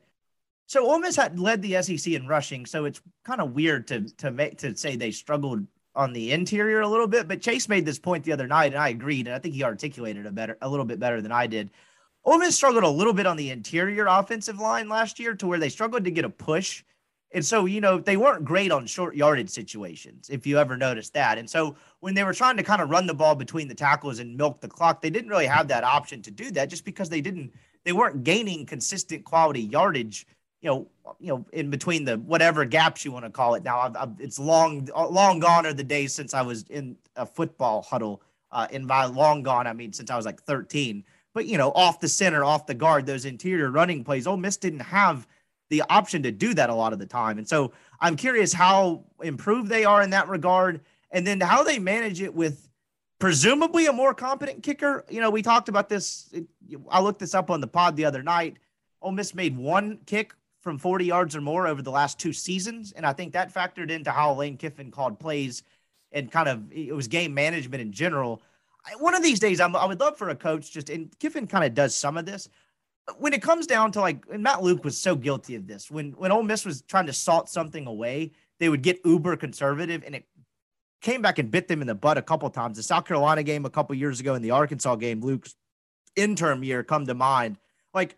so Ole Miss had led the SEC in rushing, so it's kind of weird to to make to say they struggled on the interior a little bit. But Chase made this point the other night, and I agreed, and I think he articulated a better a little bit better than I did. Ole Miss struggled a little bit on the interior offensive line last year to where they struggled to get a push. And so, you know, they weren't great on short yardage situations, if you ever noticed that. And so, when they were trying to kind of run the ball between the tackles and milk the clock, they didn't really have that option to do that just because they didn't, they weren't gaining consistent quality yardage, you know, you know, in between the whatever gaps you want to call it. Now, I've, I've, it's long, long gone are the days since I was in a football huddle. Uh, in by long gone, I mean since I was like 13 but you know, off the center, off the guard, those interior running plays, Ole Miss didn't have the option to do that a lot of the time. And so I'm curious how improved they are in that regard, and then how they manage it with presumably a more competent kicker. You know, we talked about this. I looked this up on the pod the other night. Ole Miss made one kick from 40 yards or more over the last two seasons, and I think that factored into how Lane Kiffin called plays and kind of it was game management in general one of these days, I'm, i would love for a coach just, and Kiffin kind of does some of this. When it comes down to like, and Matt Luke was so guilty of this. When when Ole Miss was trying to salt something away, they would get uber conservative, and it came back and bit them in the butt a couple times. The South Carolina game a couple years ago, and the Arkansas game, Luke's interim year come to mind. Like,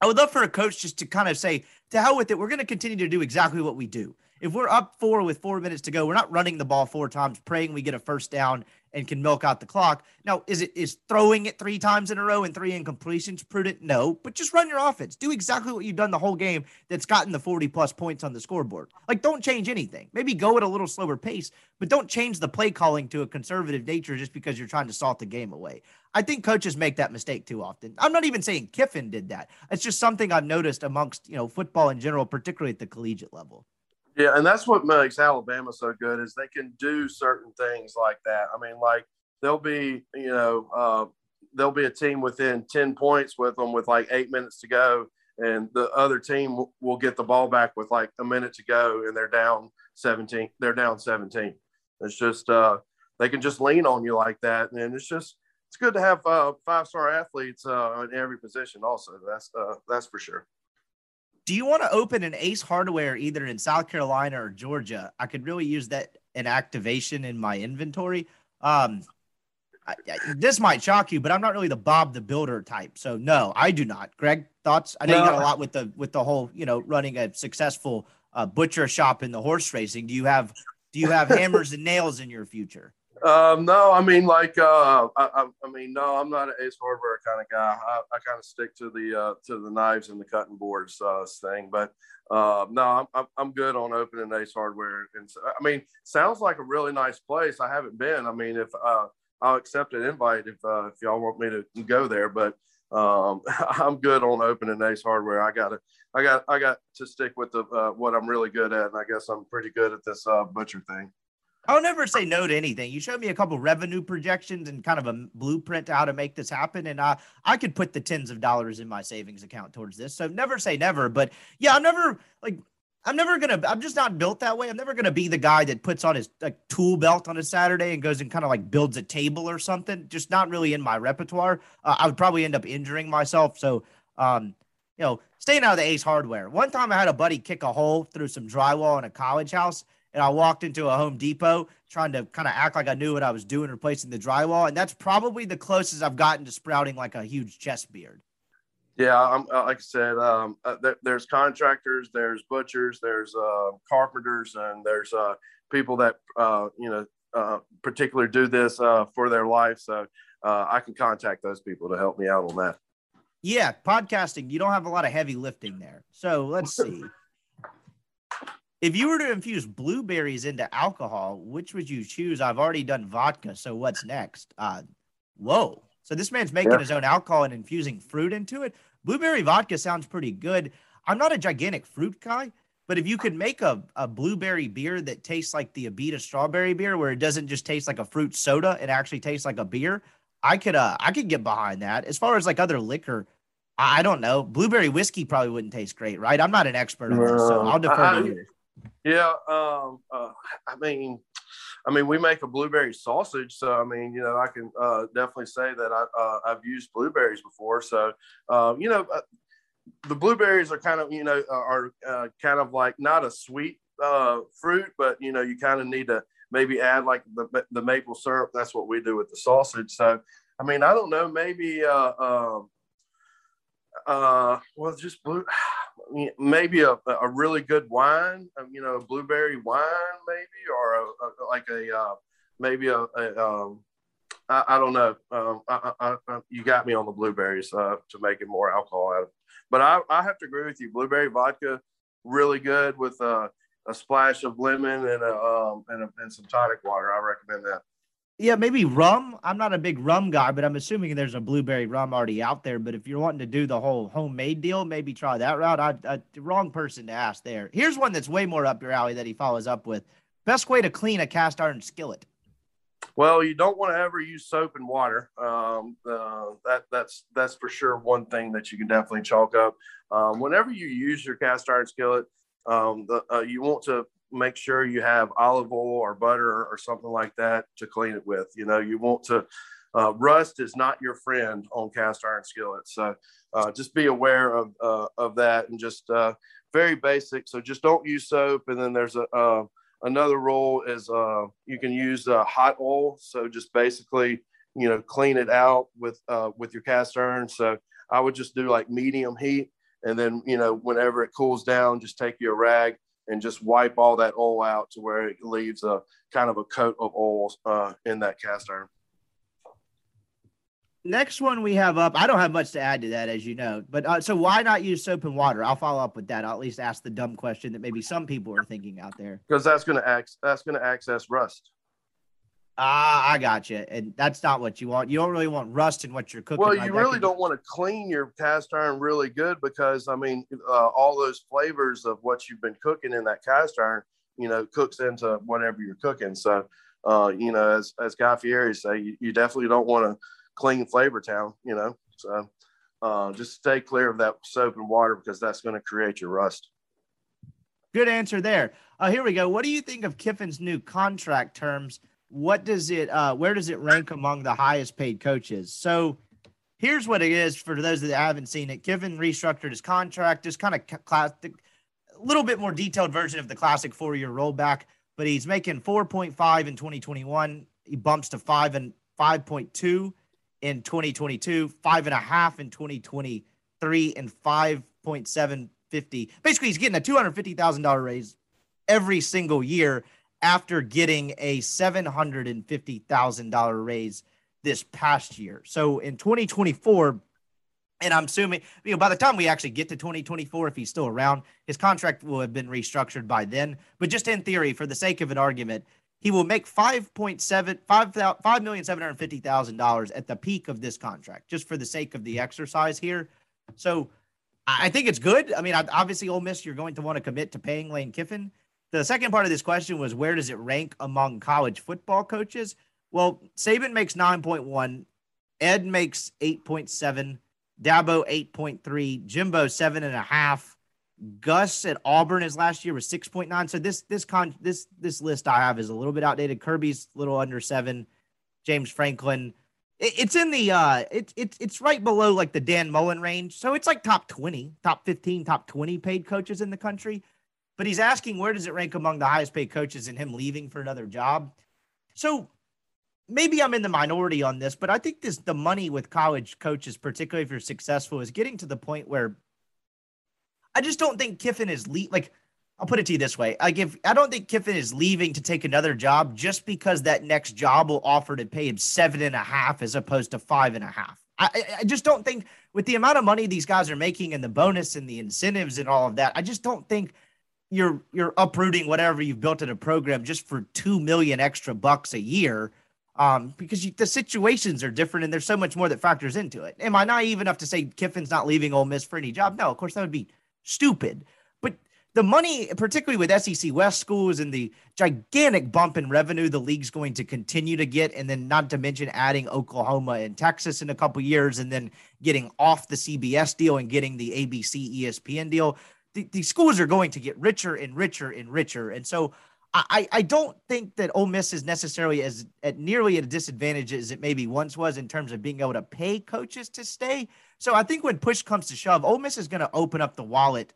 I would love for a coach just to kind of say, to hell with it. We're going to continue to do exactly what we do. If we're up four with four minutes to go, we're not running the ball four times, praying we get a first down and can milk out the clock. Now, is it is throwing it three times in a row and three incompletions prudent? No, but just run your offense. Do exactly what you've done the whole game that's gotten the 40 plus points on the scoreboard. Like, don't change anything. Maybe go at a little slower pace, but don't change the play calling to a conservative nature just because you're trying to salt the game away. I think coaches make that mistake too often. I'm not even saying Kiffin did that. It's just something I've noticed amongst, you know, football in general, particularly at the collegiate level. Yeah, and that's what makes Alabama so good is they can do certain things like that. I mean, like they'll be, you know, uh, there'll be a team within ten points with them with like eight minutes to go, and the other team w- will get the ball back with like a minute to go, and they're down seventeen. They're down seventeen. It's just uh, they can just lean on you like that, and it's just it's good to have uh, five star athletes uh, in every position. Also, that's uh, that's for sure do you want to open an Ace Hardware either in South Carolina or Georgia? I could really use that an activation in my inventory. Um, I, I, this might shock you, but I'm not really the Bob the Builder type. So no, I do not. Greg, thoughts? I know no. you got a lot with the with the whole, you know, running a successful uh, butcher shop in the horse racing. Do you have do you have [laughs] hammers and nails in your future? Um, no, I mean, like, uh, I, I, mean, no, I'm not an Ace Hardware kind of guy. I, I kind of stick to the uh, to the knives and the cutting boards uh, thing. But uh, no, I'm, I'm good on opening Ace Hardware. And I mean, sounds like a really nice place. I haven't been. I mean, if uh, I'll accept an invite if uh, if y'all want me to go there, but um, [laughs] I'm good on opening Ace Hardware. I got I got, I got to stick with the uh, what I'm really good at, and I guess I'm pretty good at this uh, butcher thing. I'll never say no to anything. You showed me a couple revenue projections and kind of a blueprint to how to make this happen, and I I could put the tens of dollars in my savings account towards this. So never say never, but yeah, I'm never like I'm never gonna. I'm just not built that way. I'm never gonna be the guy that puts on his like tool belt on a Saturday and goes and kind of like builds a table or something. Just not really in my repertoire. Uh, I would probably end up injuring myself. So, um, you know, staying out of the Ace Hardware. One time I had a buddy kick a hole through some drywall in a college house and I walked into a Home Depot trying to kind of act like I knew what I was doing, replacing the drywall. And that's probably the closest I've gotten to sprouting like a huge chest beard. Yeah, I'm, uh, like I said, um, uh, th- there's contractors, there's butchers, there's uh, carpenters, and there's uh, people that uh, you know uh, particularly do this for their life. So I can contact those people to help me out on that. Yeah, podcasting, you don't have a lot of heavy lifting there. So let's see. If you were to infuse blueberries into alcohol, which would you choose? I've already done vodka, so what's next? Uh, whoa. So this man's making Yeah. his own alcohol and infusing fruit into it. Blueberry vodka sounds pretty good. I'm not a gigantic fruit guy, but if you could make a, a blueberry beer that tastes like the Abita strawberry beer, where it doesn't just taste like a fruit soda, it actually tastes like a beer, I could uh I could get behind that. As far as like other liquor, I I don't know. Blueberry whiskey probably wouldn't taste great, right? I'm not an expert on this, so I'll defer I- to you. Yeah, um, uh, I mean, I mean, we make a blueberry sausage, so I mean, you know, I can uh, definitely say that I uh, I've used blueberries before. So, um, you know, uh, the blueberries are kind of you know are uh, kind of like not a sweet uh, fruit, but you know, you kind of need to maybe add like the the maple syrup. That's what we do with the sausage. So, I mean, I don't know, maybe. Um, uh, well, just blue. [sighs] Maybe a, a really good wine, um, you know, blueberry wine, maybe, or a, a, like a uh, maybe a, a um, I, I don't know. Um, I, I, you got me on the blueberries uh, to make it more alcohol out of. But I, I have to agree with you. Blueberry vodka, really good with uh, a splash of lemon and a, um, and, and some tonic water. I recommend that. Yeah, maybe rum. I'm not a big rum guy, but I'm assuming there's a blueberry rum already out there. But if you're wanting to do the whole homemade deal, maybe try that route. I, I wrong person to ask there. Here's one that's way more up your alley that he follows up with. Best way to clean a cast iron skillet. Well, you don't want to ever use soap and water. Um, uh, that that's that's for sure one thing that you can definitely chalk up. Um, whenever you use your cast iron skillet, um, the, uh, you want to make sure you have olive oil or butter or something like that to clean it with. You know, you want to. Uh, rust is not your friend on cast iron skillets, so uh, just be aware of uh, of that and just uh, very basic. So just don't use soap, and then there's a uh, another rule is uh, you can use hot oil. So just basically, you know, clean it out with with your cast iron. So I would just do like medium heat, and then you know, whenever it cools down, just take your rag and just wipe all that oil out to where it leaves a kind of a coat of oil uh, in that cast iron. Next one we have up. I don't have much to add to that, as you know. But uh, so why not use soap and water? I'll follow up with that. I'll at least ask the dumb question that maybe some people are thinking out there. Because that's going to act that's going to access rust. Ah, I got you. And that's not what you want. You don't really want rust in what you're cooking. Well, you That really don't want to clean your cast iron really good because I mean, uh, all those flavors of what you've been cooking in that cast iron, you know, cooks into whatever you're cooking. So, uh, you know, as as Guy Fieri say, you, you definitely don't want to clean Flavor Town. You know, so uh, just stay clear of that soap and water because that's going to create your rust. Good answer there. Uh, here we go. What do you think of Kiffin's new contract terms? What does it? Uh, where does it rank among the highest paid coaches? So, here's what it is for those that haven't seen it. Kiffin restructured his contract, just kind of classic, a little bit more detailed version of the classic four-year rollback. But he's making 4.5 in 2021. He bumps to five and 5.2 in 2022, five and a half in 2023, and 5.750. Basically, he's getting a $250,000 raise every single year after getting a $750,000 raise this past year. So in 2024, and I'm assuming, you know, by the time we actually get to 2024, if he's still around, his contract will have been restructured by then. But just in theory, for the sake of an argument, he will make five point seven five five million seven hundred fifty thousand dollars at the peak of this contract, just for the sake of the exercise here. So I think it's good. I mean, obviously, Ole Miss, you're going to want to commit to paying Lane Kiffin. The second part of this question was where does it rank among college football coaches? Well, Saban makes 9.1, Ed makes 8.7, Dabo 8.3, Jimbo seven and a half. Gus at Auburn his last year was 6.9. So this this con this this list I have is a little bit outdated. Kirby's a little under seven. James Franklin. It, it's in the uh it's it's it's right below like the Dan Mullen range. So it's like top 20, top 15, top 20 paid coaches in the country. But he's asking where does it rank among the highest paid coaches and him leaving for another job. So maybe I'm in the minority on this, but I think this the money with college coaches, particularly if you're successful, is getting to the point where I just don't think Kiffin is le- like I'll put it to you this way. Like if I don't think Kiffin is leaving to take another job just because that next job will offer to pay him seven and a half as opposed to five and a half. I, I- just don't think with the amount of money these guys are making and the bonus and the incentives and all of that, I just don't think you're you're uprooting whatever you've built in a program just for two million extra bucks a year. um, because you, the situations are different and there's so much more that factors into it. Am I naive enough to say Kiffin's not leaving Ole Miss for any job? No, of course that would be stupid. But the money, particularly with SEC West schools and the gigantic bump in revenue the league's going to continue to get, and then not to mention adding Oklahoma and Texas in a couple years, and then getting off the CBS deal and getting the ABC ESPN deal. The, the schools are going to get richer and richer and richer. And so I, I don't think that Ole Miss is necessarily as at nearly at a disadvantage as it maybe once was in terms of being able to pay coaches to stay. So I think when push comes to shove, Ole Miss is going to open up the wallet,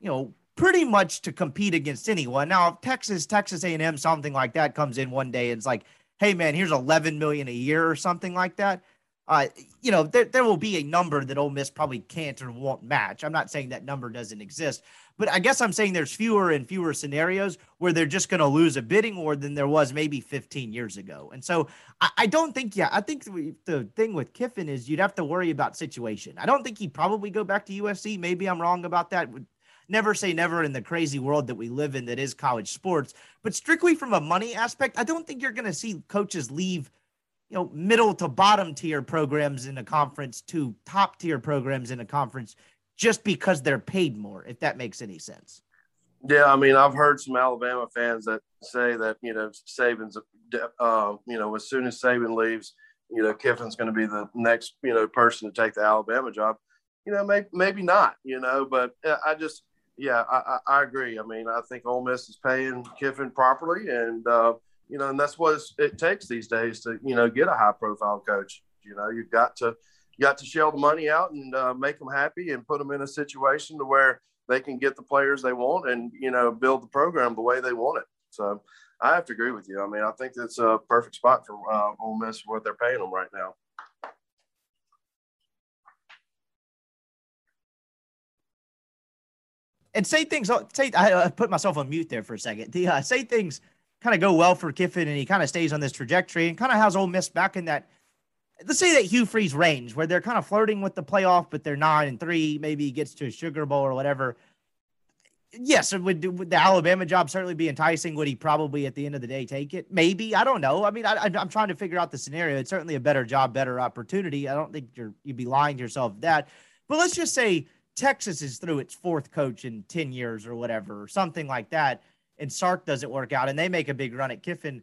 you know, pretty much to compete against anyone. Now, if Texas, Texas A&M, something like that comes in one day and it's like, hey man, here's 11 million a year or something like that. Uh, you know, there, there will be a number that Ole Miss probably can't or won't match. I'm not saying that number doesn't exist, but I guess I'm saying there's fewer and fewer scenarios where they're just going to lose a bidding war than there was maybe 15 years ago. And so I, I don't think, yeah, I think the, the thing with Kiffin is you'd have to worry about situation. I don't think he'd probably go back to USC. Maybe I'm wrong about that. Never say never in the crazy world that we live in that is college sports. But strictly from a money aspect, I don't think you're going to see coaches leave you know middle to bottom tier programs in a conference to top tier programs in a conference just because they're paid more, if that makes any sense. Yeah, I mean, I've heard some Alabama fans that say that you know Saban's, uh, you know, as soon as Saban leaves, you know, Kiffin's going to be the next you know person to take the Alabama job. You know, maybe maybe not. You know, but I just yeah, I, I, I agree. I mean, I think Ole Miss is paying Kiffin properly, and uh, you know, and that's what it takes these days to you know get a high profile coach. You know, you've got to you got to shell the money out and uh, make them happy and put them in a situation to where they can get the players they want and you know build the program the way they want it. So I have to agree with you. I mean, I think that's a perfect spot for uh, Ole Miss what they're paying them right now. And say things. Say I put myself on mute there for a second. The uh, say things kind of go well for Kiffin and he kind of stays on this trajectory and kind of has Ole Miss back in that let's say that Hugh Freeze range where they're kind of flirting with the playoff, but they're nine and three, maybe gets to a Sugar Bowl or whatever. Yes, would, would the Alabama job certainly be enticing? Would he probably at the end of the day take it? Maybe I don't know. I mean, I, am trying to figure out the scenario. It's certainly a better job, better opportunity. I don't think you're you'd be lying to yourself that. But let's just say Texas is through its fourth coach in ten years or whatever, or something like that, and Sark doesn't work out, and they make a big run at Kiffin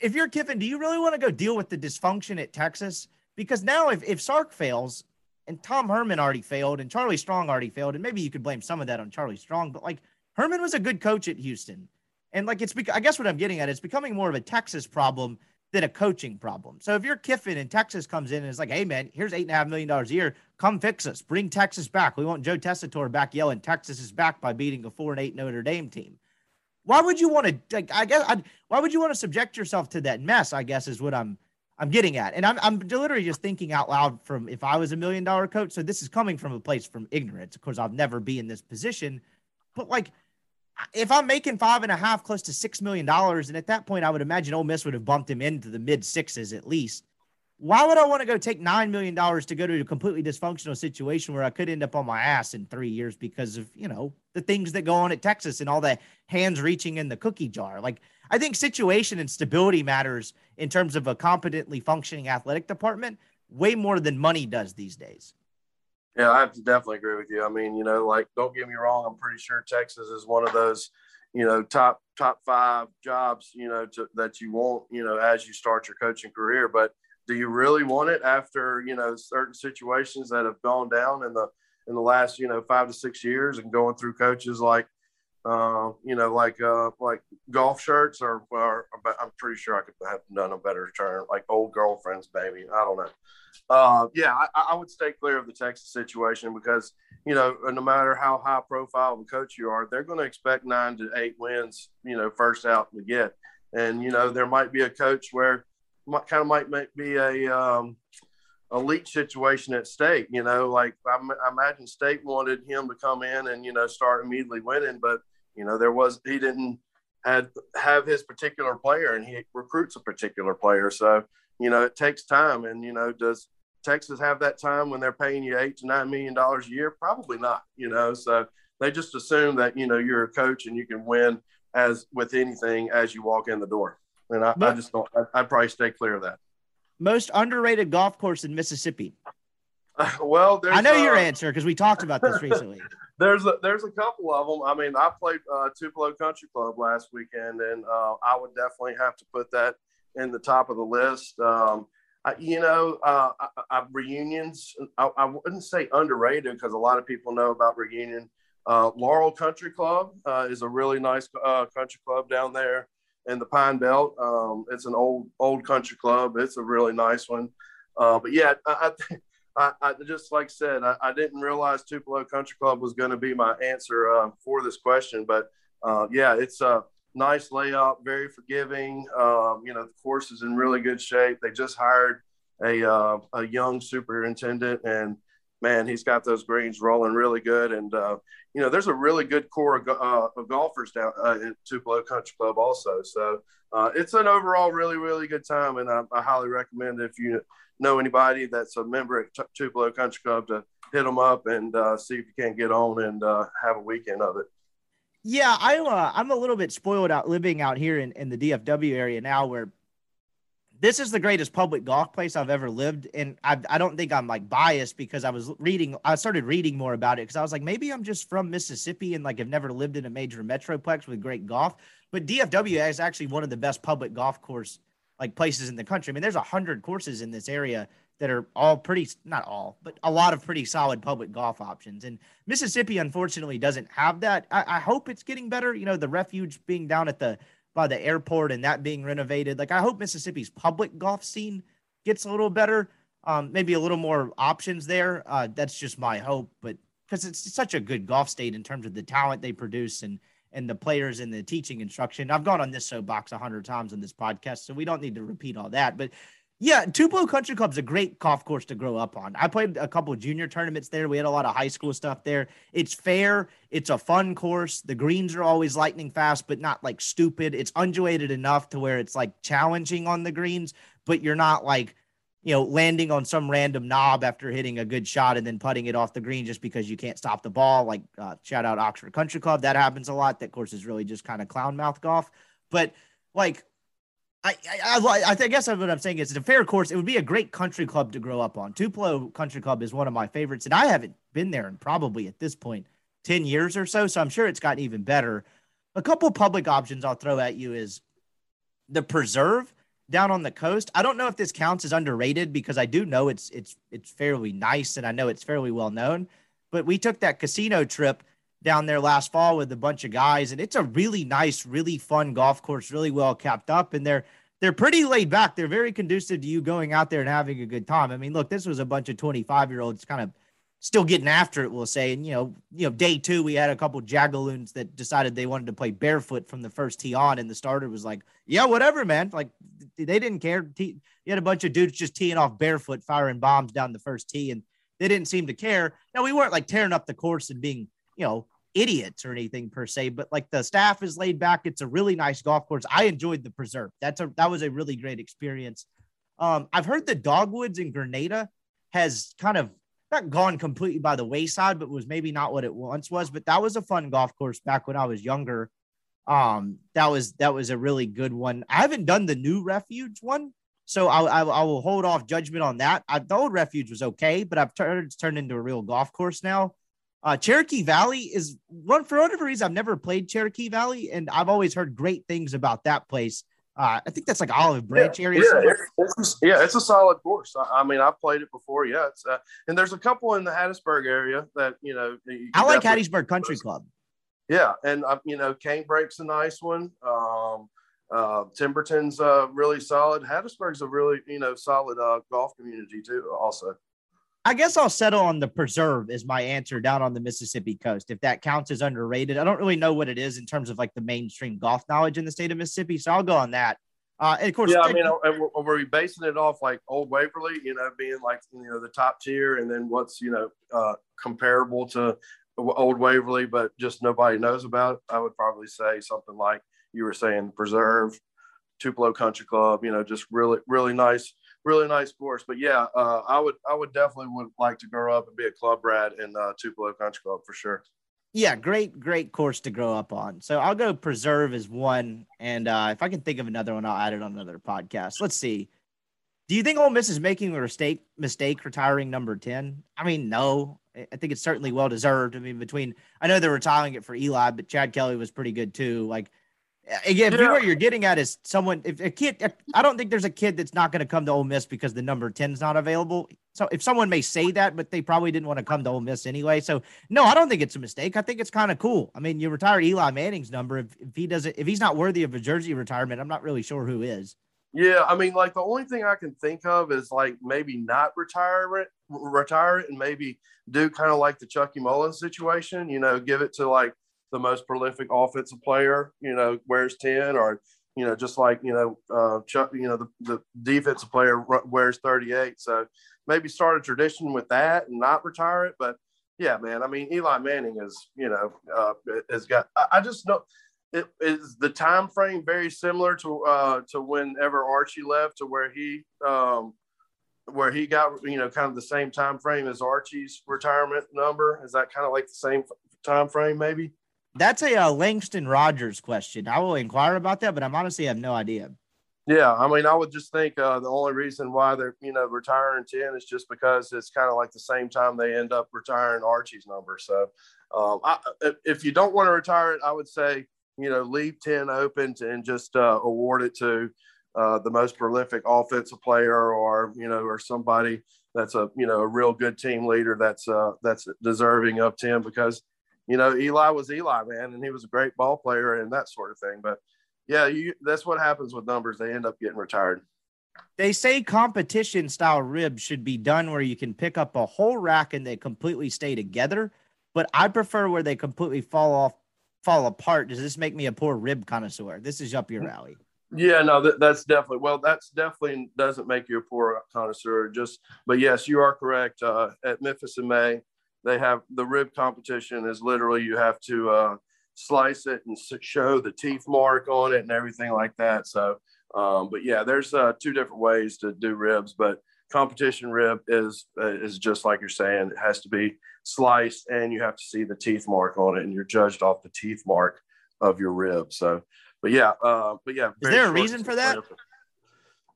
if you're Kiffin, do you really want to go deal with the dysfunction at Texas? Because now, if, if Sark fails and Tom Herman already failed and Charlie Strong already failed, and maybe you could blame some of that on Charlie Strong, but like Herman was a good coach at Houston. And like it's, I guess what I'm getting at, it's becoming more of a Texas problem than a coaching problem. So if you're Kiffin and Texas comes in and is like, hey man, here's eight and a half million dollars a year, come fix us, bring Texas back. We want Joe Tessitore back yelling Texas is back by beating a four and eight Notre Dame team. Why would you want to? Like, I guess. I'd, why would you want to subject yourself to that mess? I guess is what I'm. I'm getting at, and I'm I'm literally just thinking out loud from if I was a million dollar coach. So this is coming from a place from ignorance. Of course, I'll never be in this position, but like if I'm making five and a half, close to six million dollars, and at that point, I would imagine Ole Miss would have bumped him into the mid sixes at least. Why would I want to go take nine million dollars to go to a completely dysfunctional situation where I could end up on my ass in three years because of you know the things that go on at Texas and all the hands reaching in the cookie jar? Like I think situation and stability matters in terms of a competently functioning athletic department way more than money does these days. Yeah, I have to definitely agree with you. I mean, you know, like don't get me wrong, I'm pretty sure Texas is one of those, you know, top top five jobs, you know, to, that you want, you know, as you start your coaching career, but do you really want it after you know certain situations that have gone down in the in the last you know five to six years and going through coaches like uh, you know like uh, like golf shirts or, or I'm pretty sure I could have done a better term like old girlfriends baby. I don't know. Uh, yeah I, I would stay clear of the Texas situation because you know no matter how high profile of a coach you are they're going to expect nine to eight wins you know first out to get. And you know there might be a coach where kind of might make be a um, situation at state. You know, like I, I, imagine state wanted him to come in and you know start immediately winning, but you know there was he didn't had have his particular player and he recruits a particular player. So you know it takes time, and you know does Texas have that time when they're paying you eight to nine million dollars a year? Probably not. You know, so they just assume that you know you're a coach and you can win as with anything as you walk in the door. And I, I just don't. I, I'd probably stay clear of that. Most underrated golf course in Mississippi. [laughs] well, I know your answer because we talked about this [laughs] recently. there's a there's a couple of them. I mean, I played uh, Tupelo Country Club last weekend, and uh, I would definitely have to put that in the top of the list. Um, I, you know, uh, I, I, reunions. I, I, wouldn't say underrated because a lot of people know about reunion. Uh, Laurel Country Club uh, is a really nice uh, country club down there in the Pine Belt. Um, it's an old old country club. It's a really nice one. Uh, but yeah, I, I, I, just like I said, I, I, didn't realize Tupelo Country Club was going to be my answer uh, for this question. But uh, yeah, it's a nice layout, very forgiving. Um, you know, the course is in really good shape. They just hired a uh, a young superintendent, and man, he's got those greens rolling really good. And uh, you know, there's a really good core of, uh, of golfers down uh, at Tupelo Country Club also. So it's an overall really really good time, and I, I highly recommend if you know anybody that's a member at Tupelo Country Club to hit them up and uh, see if you can't get on and uh, have a weekend of it. Yeah, I uh, I'm a little bit spoiled out living out here in, in the DFW area now, where this is the greatest public golf place I've ever lived. And I, I don't think I'm like biased because I was reading, I started reading more about it because I was like, maybe I'm just from Mississippi and like have never lived in a major metroplex with great golf. But DFW is actually one of the best public golf course like places in the country. I mean, there's a hundred courses in this area that are all pretty, not all, but a lot of pretty solid public golf options. And Mississippi, unfortunately, doesn't have that. I, I hope it's getting better. You know, the refuge being down at the by the airport and that being renovated. Like, I hope Mississippi's public golf scene gets a little better. Um, maybe a little more options there. Uh, that's just my hope, but because it's such a good golf state in terms of the talent they produce and and the players and the teaching instruction. I've gone on this soapbox a hundred times on this podcast, so we don't need to repeat all that. But yeah, Tupelo Country Club's a great golf course to grow up on. I played a couple junior tournaments there. We had a lot of high school stuff there. It's fair. It's a fun course. The greens are always lightning fast, but not like stupid. It's undulated enough to where it's like challenging on the greens, but you're not like you know, landing on some random knob after hitting a good shot and then putting it off the green just because you can't stop the ball. Like uh, shout out Oxford Country Club, that happens a lot. That course is really just kind of clown mouth golf. But like, I I, I, I guess what I'm saying is it's a fair course. It would be a great country club to grow up on. Tupelo Country Club is one of my favorites, and I haven't been there in probably at this point ten years or so. So I'm sure it's gotten even better. A couple public options I'll throw at you is the Preserve down on the coast. I don't know if this counts as underrated because I do know it's it's it's fairly nice and I know it's fairly well known. But we took that casino trip down there last fall with a bunch of guys, and it's a really nice, really fun golf course, really well kept up, and they're they're pretty laid back. They're very conducive to you going out there and having a good time. I mean, look, this was a bunch of 25 year olds kind of still getting after it, we'll say. And you know, you know, day two we had a couple jagaloons that decided they wanted to play barefoot from the first tee on, and the starter was like, "Yeah, whatever, man." Like they didn't care. You had a bunch of dudes just teeing off barefoot, firing bombs down the first tee, and they didn't seem to care. Now we weren't like tearing up the course and being, you know, idiots or anything per se, but like the staff is laid back. It's a really nice golf course. I enjoyed the preserve. That's a that was a really great experience. Um, I've heard the dogwoods in Grenada has kind of not gone completely by the wayside, but was maybe not what it once was. But that was a fun golf course back when I was younger. Um, that was that was a really good one. I haven't done the new refuge one, so I, I, I will hold off judgment on that. I, the old refuge was okay, but I've turned turned into a real golf course now. Uh, Cherokee Valley is run for whatever reason. I've never played Cherokee Valley, and I've always heard great things about that place. Uh, I think that's like Olive Branch yeah, area. Yeah it's, yeah, it's, a solid course. I, I, mean, I've played it before. Yeah, it's uh, and there's a couple in the Hattiesburg area that you know. You I like Hattiesburg Country Club. Yeah, and uh, you know, Canebrake's a nice one. Um, uh, Timberton's uh, really solid. Hattiesburg's a really you know solid uh, golf community too. Also, I guess I'll settle on the preserve as my answer down on the Mississippi coast. If that counts as underrated, I don't really know what it is in terms of like the mainstream golf knowledge in the state of Mississippi. So I'll go on that. Uh, and of course, yeah, I mean, were we basing it off like Old Waverly, you know, being like you know the top tier, and then what's you know uh, comparable to Old Waverly, but just nobody knows about it? I would probably say something like you were saying, Preserve, Tupelo Country Club. You know, just really, really nice really nice course. But yeah, uh, I would I would definitely would like to grow up and be a club rat in uh, Tupelo Country Club for sure. Yeah, great, great course to grow up on. So I'll go preserve as one, and uh, if I can think of another one, I'll add it on another podcast. Let's see. Do you think Ole Miss is making a mistake mistake retiring number ten? I mean, no. I think it's certainly well deserved. I mean, between I know they're retiring it for Eli, but Chad Kelly was pretty good too. Like again, yeah. what you're getting at is someone. If a kid, if, I don't think there's a kid that's not going to come to Ole Miss because the number ten is not available. So if someone may say that, but they probably didn't want to come to Ole Miss anyway. So no, I don't think it's a mistake. I think it's kind of cool. I mean, you retire Eli Manning's number. If, if he doesn't, if he's not worthy of a jersey retirement, I'm not really sure who is. Yeah, I mean, like the only thing I can think of is like maybe not retire it, retire it, and maybe do kind of like the Chucky Mullins situation. You know, give it to like the most prolific offensive player. You know, wears ten, or you know, just like you know, uh, Chuck. You know, the the defensive player wears thirty eight. So maybe start a tradition with that and not retire it. But yeah, man, I mean, Eli Manning is you know uh, has got. I, I just know it is the time frame very similar to uh, to whenever Archie left to where he um, where he got you know kind of the same time frame as Archie's retirement number. Is that kind of like the same time frame maybe? That's a uh, Langston Rogers question. I will inquire about that, but I'm honestly have no idea. Yeah, I mean, I would just think uh, the only reason why they're you know retiring ten is just because it's kind of like the same time they end up retiring Archie's number. So, um, I, if you don't want to retire it, I would say you know, leave 10 open and just uh, award it to uh, the most prolific offensive player or, you know, or somebody that's a, you know, a real good team leader that's, uh, that's deserving of 10 because, you know, Eli was Eli, man, and he was a great ball player and that sort of thing. But yeah, you, that's what happens with numbers. They end up getting retired. They say competition style ribs should be done where you can pick up a whole rack and they completely stay together. But I prefer where they completely fall off fall apart. Does this make me a poor rib connoisseur? This is up your alley. Yeah, no, that, that's definitely well. That's definitely doesn't make you a poor connoisseur. Just, but yes, you are correct. Uh, at Memphis in May, they have the rib competition. Is literally you have to uh, slice it and show the teeth mark on it and everything like that. So, um, but yeah, there's uh, two different ways to do ribs, but competition rib is uh, is just like you're saying. It has to be sliced, and you have to see the teeth mark on it, and you're judged off the teeth mark of your rib. So, but yeah, uh, but yeah. Is there a reason for that?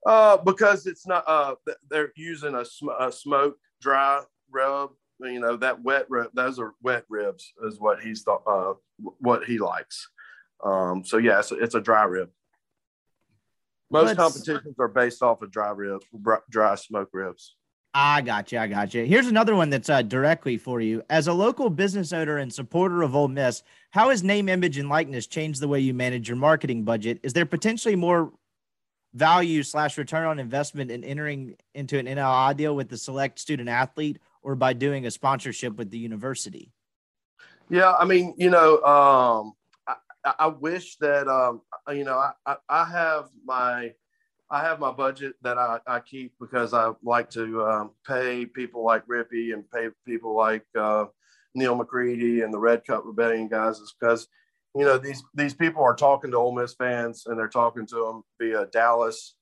Uh, because it's not. Uh, they're using a, sm- a smoke dry rub. You know that wet rib. Those are wet ribs, is what he's thought. Uh, what he likes. Um, so yeah, it's a, it's a dry rib. Most Let's, competitions are based off of dry rib, dry smoke ribs. I got you. I got you. Here's another one that's uh, directly for you. As a local business owner and supporter of Ole Miss, how has name, image, and likeness changed the way you manage your marketing budget? Is there potentially more value slash return on investment in entering into an NIL deal with the select student athlete or by doing a sponsorship with the university? Yeah, I mean, you know, um, I, I, wish that um, you know I, I, have my I have my budget that I, I keep because I like to um, pay people like Rippy and pay people like uh, Neal McCready and the Red Cup Rebellion guys is because you know these these people are talking to Ole Miss fans and they're talking to them via Dallas,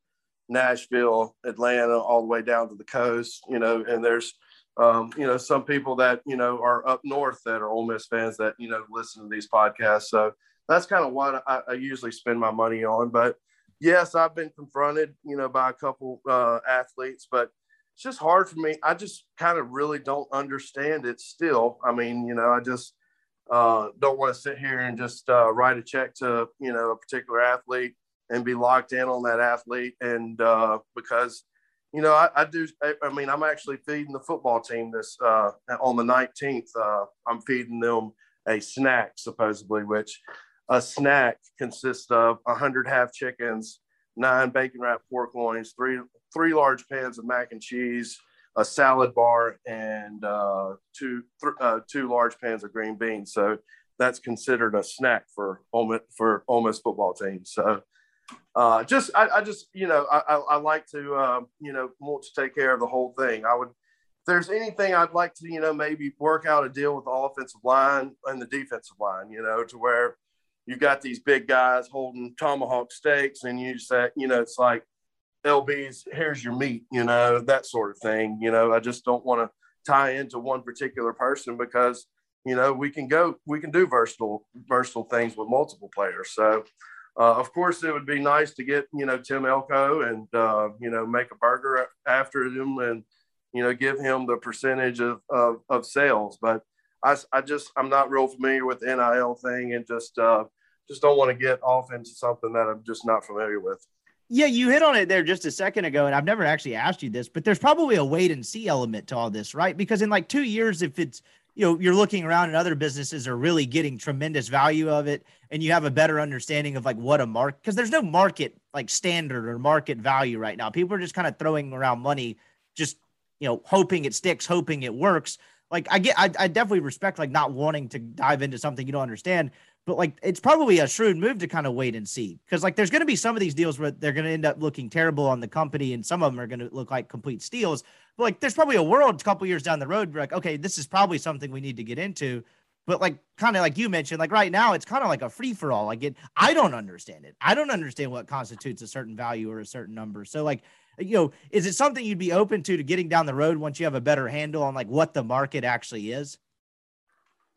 Nashville, Atlanta, all the way down to the coast. You know, and there's um, you know some people that you know are up north that are Ole Miss fans that you know listen to these podcasts. So that's kind of what I, I usually spend my money on, but yes, I've been confronted, you know, by a couple uh, athletes, but it's just hard for me. I just kind of really don't understand it still. I mean, you know, I just uh, don't want to sit here and just uh, write a check to, you know, a particular athlete and be locked in on that athlete. And uh, because, you know, I, I do, I, mean, I'm actually feeding the football team this uh, on the 19th. Uh, I'm feeding them a snack, supposedly, which a snack consists of 100 half chickens, nine bacon wrapped pork loins, three three large pans of mac and cheese, a salad bar, and uh, two th- uh, two large pans of green beans. So that's considered a snack for Ole for Ole Miss football team. So uh, just I, I, just you know I, I, I like to uh, you know want to take care of the whole thing. I would if there's anything I'd like to you know maybe work out a deal with the offensive line and the defensive line. You know to where you got these big guys holding tomahawk steaks, and you say, you know, it's like LB's, here's your meat, you know, that sort of thing. You know, I just don't want to tie into one particular person because you know, we can go, we can do versatile, versatile things with multiple players. So, uh, of course, it would be nice to get, you know, Tim Elko and, uh, you know, make a burger after him and, you know, give him the percentage of, of, of sales. But I, I just, I'm not real familiar with the NIL thing and just, uh, just don't want to get off into something that I'm just not familiar with. Yeah, you hit on it there just a second ago, and I've never actually asked you this, but there's probably a wait and see element to all this, right? Because in like two years, if it's you know you're looking around and other businesses are really getting tremendous value of it and you have a better understanding of like what a market because there's no market like standard or market value right now. People are just kind of throwing around money just you know hoping it sticks hoping it works. Like i get I, I definitely respect like not wanting to dive into something you don't understand but like it's probably a shrewd move to kind of wait and see because like there's going to be some of these deals where they're going to end up looking terrible on the company and some of them are going to look like complete steals but like there's probably a world a couple years down the road like okay this is probably something we need to get into but like kind of like you mentioned like right now it's kind of like a free for all like it i don't understand it. I don't understand what constitutes a certain value or a certain number so like you know is it something you'd be open to to getting down the road once you have a better handle on like what the market actually is?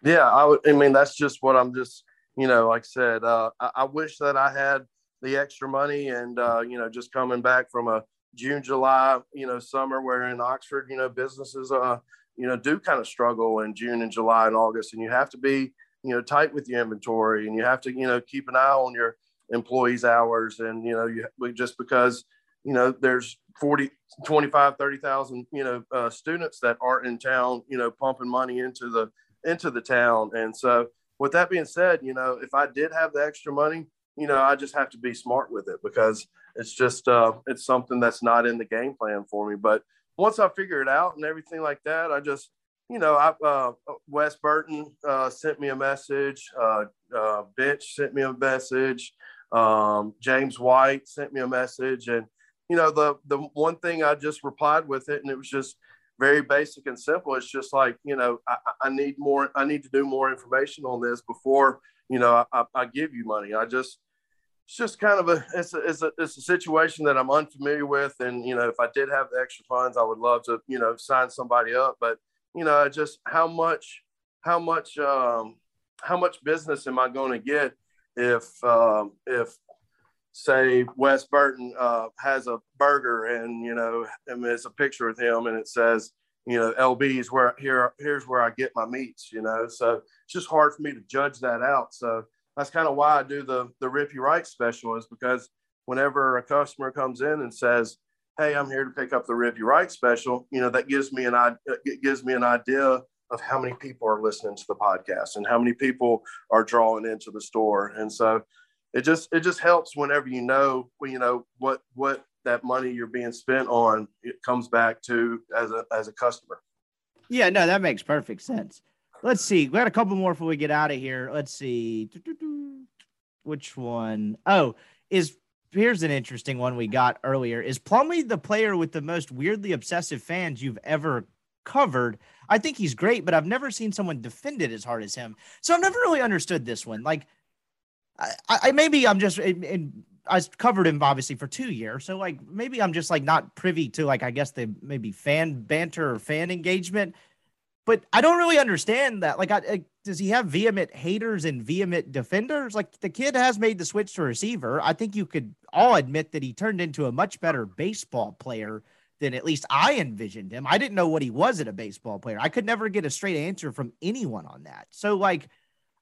Yeah i would i mean that's just what i'm just you know, like I said, uh, I, I, wish that I had the extra money and, uh, you know, just coming back from a June, July, you know, summer where in Oxford, you know, businesses, uh, you know, do kind of struggle in June and July and August. And you have to be, you know, tight with your inventory and you have to, you know, keep an eye on your employees' hours. And, you know, you just because, you know, there's 40, 25, 30,000, you know, uh, students that aren't in town, you know, pumping money into the, into the town. And so, with that being said, you know, if I did have the extra money, you know, I just have to be smart with it because it's just uh, it's something that's not in the game plan for me. But once I figure it out and everything like that, I just, you know, I, uh, Wes Burton uh, sent me a message. Uh, uh, Bitch sent me a message. Um, James White sent me a message, and you know, the the one thing I just replied with it, and it was just very basic and simple. It's just like, you know, I, I, need more, I need to do more information on this before, you know, I, I give you money. I just, it's just kind of a it's, a, it's a, it's a situation that I'm unfamiliar with. And, you know, if I did have the extra funds, I would love to, you know, sign somebody up, but, you know, just how much, how much, um, how much business am I going to get if, um, if say Wes Burton uh, has a burger and you know and it's a picture of him and it says you know LB is where here here's where I get my meats you know? So it's just hard for me to judge that out. So that's kind of why I do the the Rippy Wright special is because whenever a customer comes in and says hey I'm here to pick up the Rippy Wright special you know that gives me an it gives me an idea of how many people are listening to the podcast and how many people are drawing into the store. And so it just it just helps whenever you know you know what what that money you're being spent on it comes back to as a as a customer. Yeah no that makes perfect sense. Let's see we got a couple more before we get out of here. Let's see which one? Oh is here's an interesting one we got earlier. Is plumlee the player with the most weirdly obsessive fans you've ever covered? I think he's great but i've never seen someone defend it as hard as him. So i've never really understood this one. Like I, I maybe I'm just in, in, I covered him obviously for two years, so like maybe I'm just like not privy to like I guess the maybe fan banter or fan engagement, but I don't really understand that. Like, I, I, does he have vehement haters and vehement defenders? Like the kid has made the switch to receiver. I think you could all admit that he turned into a much better baseball player than at least I envisioned him. I didn't know what he was at a baseball player. I could never get a straight answer from anyone on that. So like,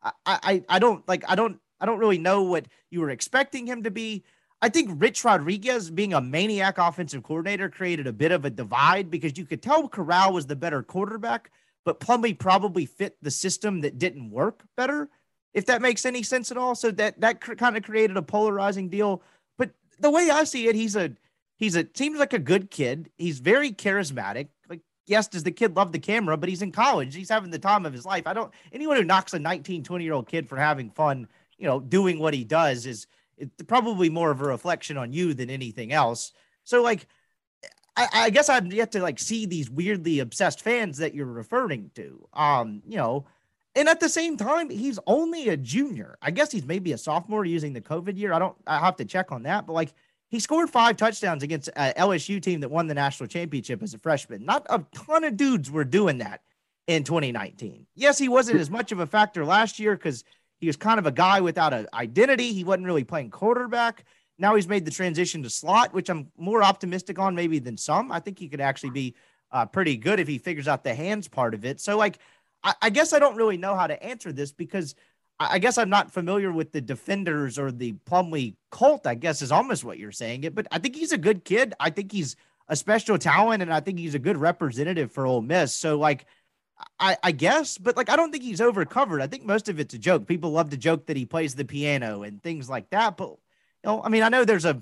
I I, I don't like I don't I don't really know what you were expecting him to be. I think Rich Rodriguez being a maniac offensive coordinator created a bit of a divide because you could tell Corral was the better quarterback, but Plumlee probably fit the system that didn't work better, if that makes any sense at all. So that that cr- kind of created a polarizing deal. But the way I see it, he's a he's a seems like a good kid. He's very charismatic. Like yes, does the kid love the camera, but he's in college. He's having the time of his life. I don't anyone who knocks a 19, 20 year old kid for having fun you know, doing what he does is probably more of a reflection on you than anything else. So like, I, I guess I've yet to like see these weirdly obsessed fans that you're referring to. Um, you know, and at the same time, he's only a junior. I guess he's maybe a sophomore using the COVID year. I don't. I have to check on that. But like, he scored five touchdowns against a LSU team that won the national championship as a freshman. Not a ton of dudes were doing that in 2019. Yes, he wasn't as much of a factor last year because he was kind of a guy without an identity. He wasn't really playing quarterback. Now he's made the transition to slot, which I'm more optimistic on maybe than some. I think he could actually be uh, pretty good if he figures out the hands part of it. So, like, I, I guess I don't really know how to answer this because I, I guess I'm not familiar with the defenders or the Plumlee cult, I guess is almost what you're saying it. But I think he's a good kid. I think he's a special talent, and I think he's a good representative for Ole Miss. So, like, I, I guess, but like I don't think he's overcovered. I think most of it's a joke. People love to joke that he plays the piano and things like that. But you know, I mean, I know there's a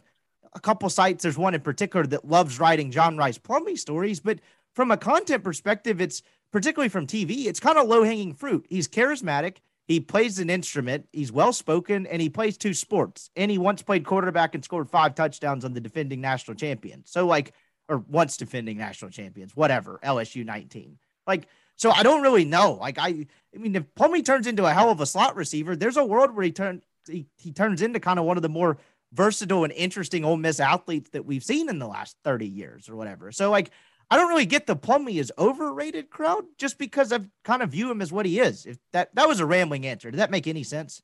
a couple sites. There's one in particular that loves writing John Rhys Plumlee stories, but from a content perspective, it's particularly from TV, it's kind of low hanging fruit. He's charismatic. He plays an instrument. He's well spoken, and he plays two sports. And he once played quarterback and scored five touchdowns on the defending national champion. So like, or once defending national champions, whatever. LSU 19. Like so I don't really know. Like I, I mean, if Plumlee turns into a hell of a slot receiver, there's a world where he turns he, he turns into kind of one of the more versatile and interesting Ole Miss athletes that we've seen in the last 30 years or whatever. So like I don't really get the Plumlee is overrated crowd just because I've kind of view him as what he is. If that that was a rambling answer. Did that make any sense?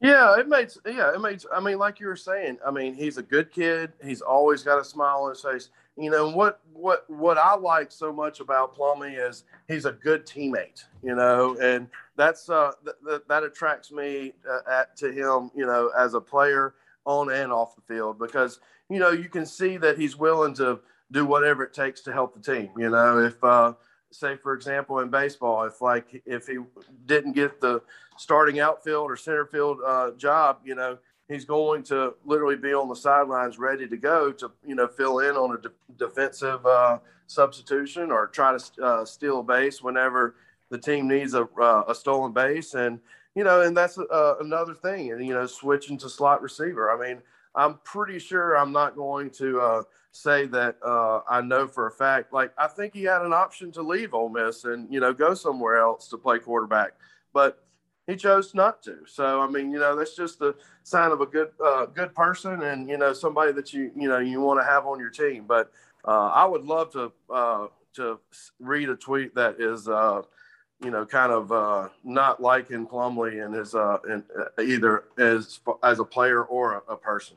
Yeah, it makes yeah, it makes I mean, like you were saying, I mean, he's a good kid. He's always got a smile on his face you know what what what I like so much about Plumlee is he's a good teammate, you know, and that's uh th- th- that attracts me uh, at, to him, you know, as a player on and off the field because you know you can see that he's willing to do whatever it takes to help the team. You know, if uh, say for example in baseball, if like if he didn't get the starting outfield or center field uh, job, you know he's going to literally be on the sidelines ready to go to you know fill in on a de- defensive uh, substitution or try to uh, steal a base whenever the team needs a, uh, a stolen base. And you know and that's uh, another thing and you know switching to slot receiver. I mean i'm pretty sure i'm not going to uh, say that uh, i know for a fact. Like i think he had an option to leave Ole miss and you know go somewhere else to play quarterback. But he chose not to. So I mean, you know, that's just a sign of a good uh, good person and you know somebody that you you know you want to have on your team. But uh, I would love to uh, to read a tweet that is uh, you know kind of uh, not liking Plumlee and his uh, in, uh, either as as a player or a, a person.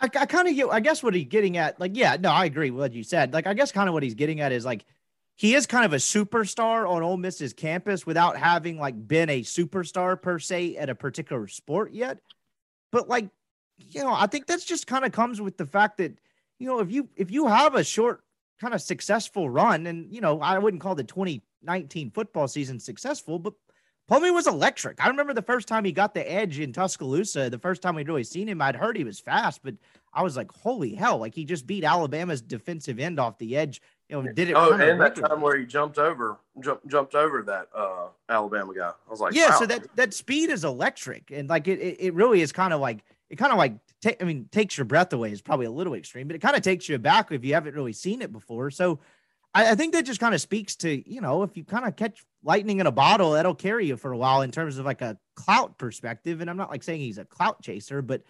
I, I kind of get. I guess what he's getting at, like, yeah, no, I agree with what you said. Like, I guess kind of what he's getting at is like he is kind of a superstar on Ole Miss's campus without having like been a superstar per se at a particular sport yet. But like, you know, I think that's just kind of comes with the fact that, you know, if you if you have a short kind of successful run, and you know, I wouldn't call the 2019 football season successful, but Plumlee was electric. I remember the first time he got the edge in Tuscaloosa, the first time we'd really seen him, I'd heard he was fast, but I was like, holy hell, like he just beat Alabama's defensive end off the edge you know, did it. Oh, and that time where he jumped over, jumped jumped over that uh, Alabama guy. I was like, yeah. Wow. So that that speed is electric, and like it, it really is kind of like it kind of like ta- I mean takes your breath away is probably a little extreme, but it kind of takes you back if you haven't really seen it before. So I, I think that just kind of speaks to you know if you kind of catch lightning in a bottle, that'll carry you for a while in terms of like a clout perspective. And I'm not like saying he's a clout chaser, but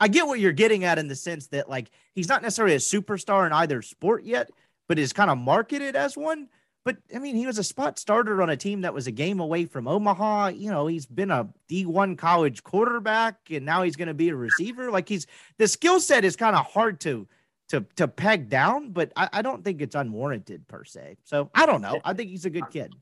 I get what you're getting at in the sense that like he's not necessarily a superstar in either sport yet but is kind of marketed as one. But I mean, he was a spot starter on a team that was a game away from Omaha. You know, he's been a D1 college quarterback and now he's going to be a receiver. Like he's the skill set is kind of hard to to to peg down, but I, I, don't think it's unwarranted per se. So I don't know. I think he's a good kid.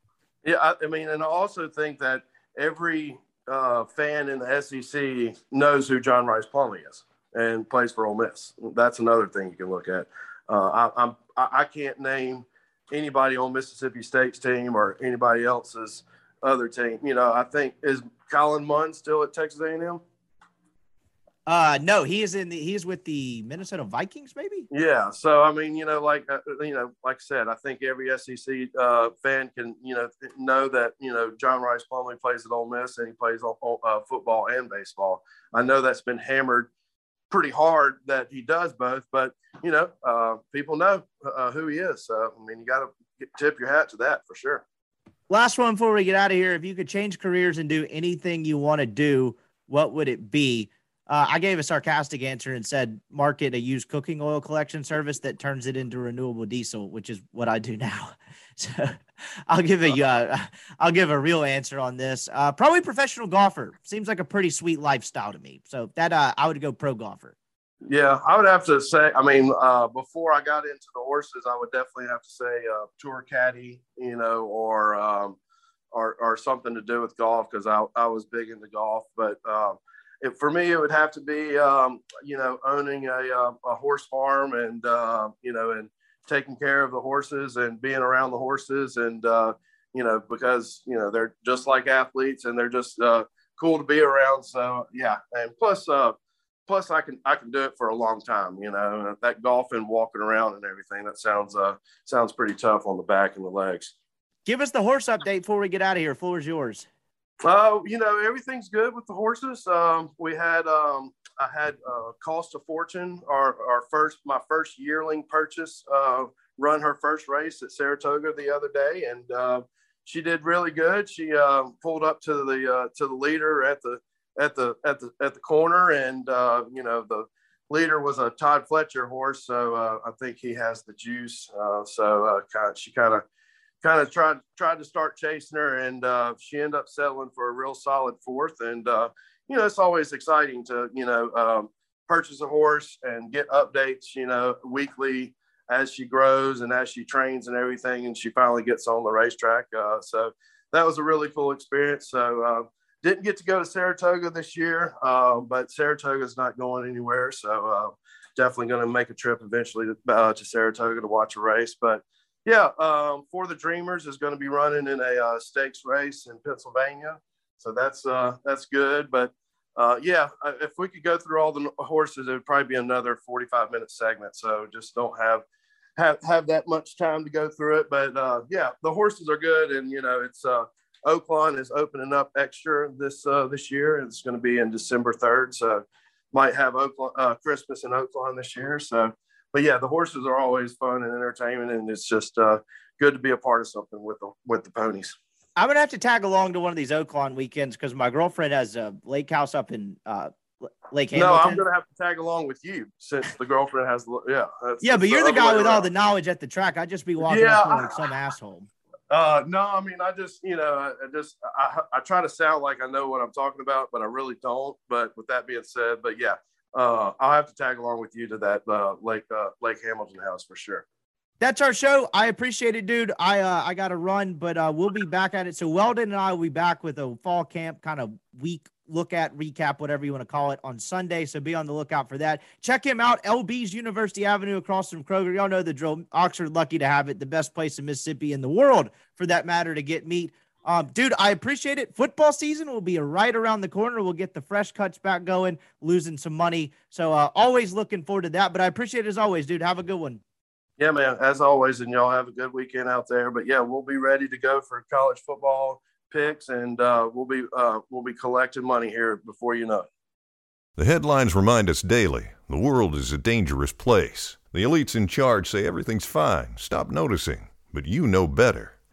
Yeah, I, I mean, and I also think that every uh, fan in the SEC knows who John Rhys Plumlee is and plays for Ole Miss. That's another thing you can look at. Uh, I, I'm I, can't name anybody on Mississippi State's team or anybody else's other team. You know, I think is Kellen Mond still at Texas A&M? Uh, no, he is in the he's with the Minnesota Vikings, maybe. Yeah, so I mean, you know, like uh, you know, like I said, I think every SEC uh, fan can you know know that you know John Rhys Plumlee plays at Ole Miss and he plays uh, football and baseball. I know that's been hammered pretty hard that he does both, but you know, uh, people know uh, who he is. So I mean, you got to tip your hat to that for sure. Last one before we get out of here. If you could change careers and do anything you want to do, what would it be? Uh, I gave a sarcastic answer and said market a used cooking oil collection service that turns it into renewable diesel, which is what I do now. [laughs] So [laughs] I'll give a uh, [laughs] I'll give a real answer on this. Uh, probably professional golfer seems like a pretty sweet lifestyle to me. So that uh, I would go pro golfer. Yeah, I would have to say. I mean, uh, before I got into the horses, I would definitely have to say uh, tour caddy, you know, or um, or, or something to do with golf because I, I was big into golf. But um, it, for me, it would have to be, um, you know, owning a, a, a horse farm and, uh, you know, and taking care of the horses and being around the horses and, uh, you know, because, you know, they're just like athletes and they're just uh, cool to be around. So, yeah. And plus, uh, plus I can I can do it for a long time. You know that golfing, walking around, and everything. That sounds uh sounds pretty tough on the back and the legs. Give us the horse update before we get out of here. Floor is yours. Uh, you know everything's good with the horses. Um, we had um, I had uh, cost of fortune. Our our first my first yearling purchase uh, run her first race at Saratoga the other day, and uh, she did really good. She uh, pulled up to the uh, to the leader at the at the at the at the corner, and uh, you know the leader was a Todd Pletcher horse, so I think he has the juice. So she kind of kind of tried tried to start chasing her, and uh, she ended up settling for a real solid fourth. And uh, you know it's always exciting to you know um, purchase a horse and get updates, you know, weekly as she grows and as she trains and everything, and she finally gets on the racetrack. so that was a really cool experience. So didn't get to go to Saratoga this year, uh, but Saratoga is not going anywhere. So uh, definitely going to make a trip eventually to, uh, to, Saratoga to watch a race. But yeah, um, for the Dreamers is going to be running in a uh, stakes race in Pennsylvania. So that's uh, that's good. But uh, yeah, if we could go through all the horses, it would probably be another 45 minute segment. So just don't have have have that much time to go through it. But yeah, the horses are good, and you know it's Oaklawn is opening up extra this uh, this year. It's going to be in December third, so might have Oaklawn, uh, Christmas in Oaklawn this year. So, but yeah, the horses are always fun and entertainment, and it's just uh, good to be a part of something with the with the ponies. I'm gonna have to tag along to one of these Oaklawn weekends because my girlfriend has a lake house up in uh, Lake Hamilton. No, I'm gonna have to tag along with you since the girlfriend has. Yeah, yeah, but you're the, guy with around. all the knowledge at the track. I'd just be walking yeah, up like some asshole. Uh, no, I mean, I just, you know, I, I just, I, I try to sound like I know what I'm talking about, but I really don't. But with that being said, but yeah, uh, I'll have to tag along with you to that uh, Lake uh, Lake Hamilton house for sure. That's our show. I appreciate it, dude. I uh, I got to run, but uh, we'll be back at it. So Weldon and I will be back with a fall camp kind of week look at, recap, whatever you want to call it, on Sunday. So be on the lookout for that. Check him out, LB's University Avenue across from Kroger. Y'all know the drill. Oxford, lucky to have it, the best place in Mississippi in the world for that matter to get meat. Um, dude, I appreciate it. Football season will be right around the corner. We'll get the fresh cuts back going, losing some money. So uh, always looking forward to that. But I appreciate it as always, dude. Have a good one. Yeah, man. As always, and y'all have a good weekend out there. But yeah, we'll be ready to go for college football picks, and uh, we'll be uh, we'll be collecting money here before you know it. The headlines remind us daily the world is a dangerous place. The elites in charge say everything's fine. Stop noticing. But you know better.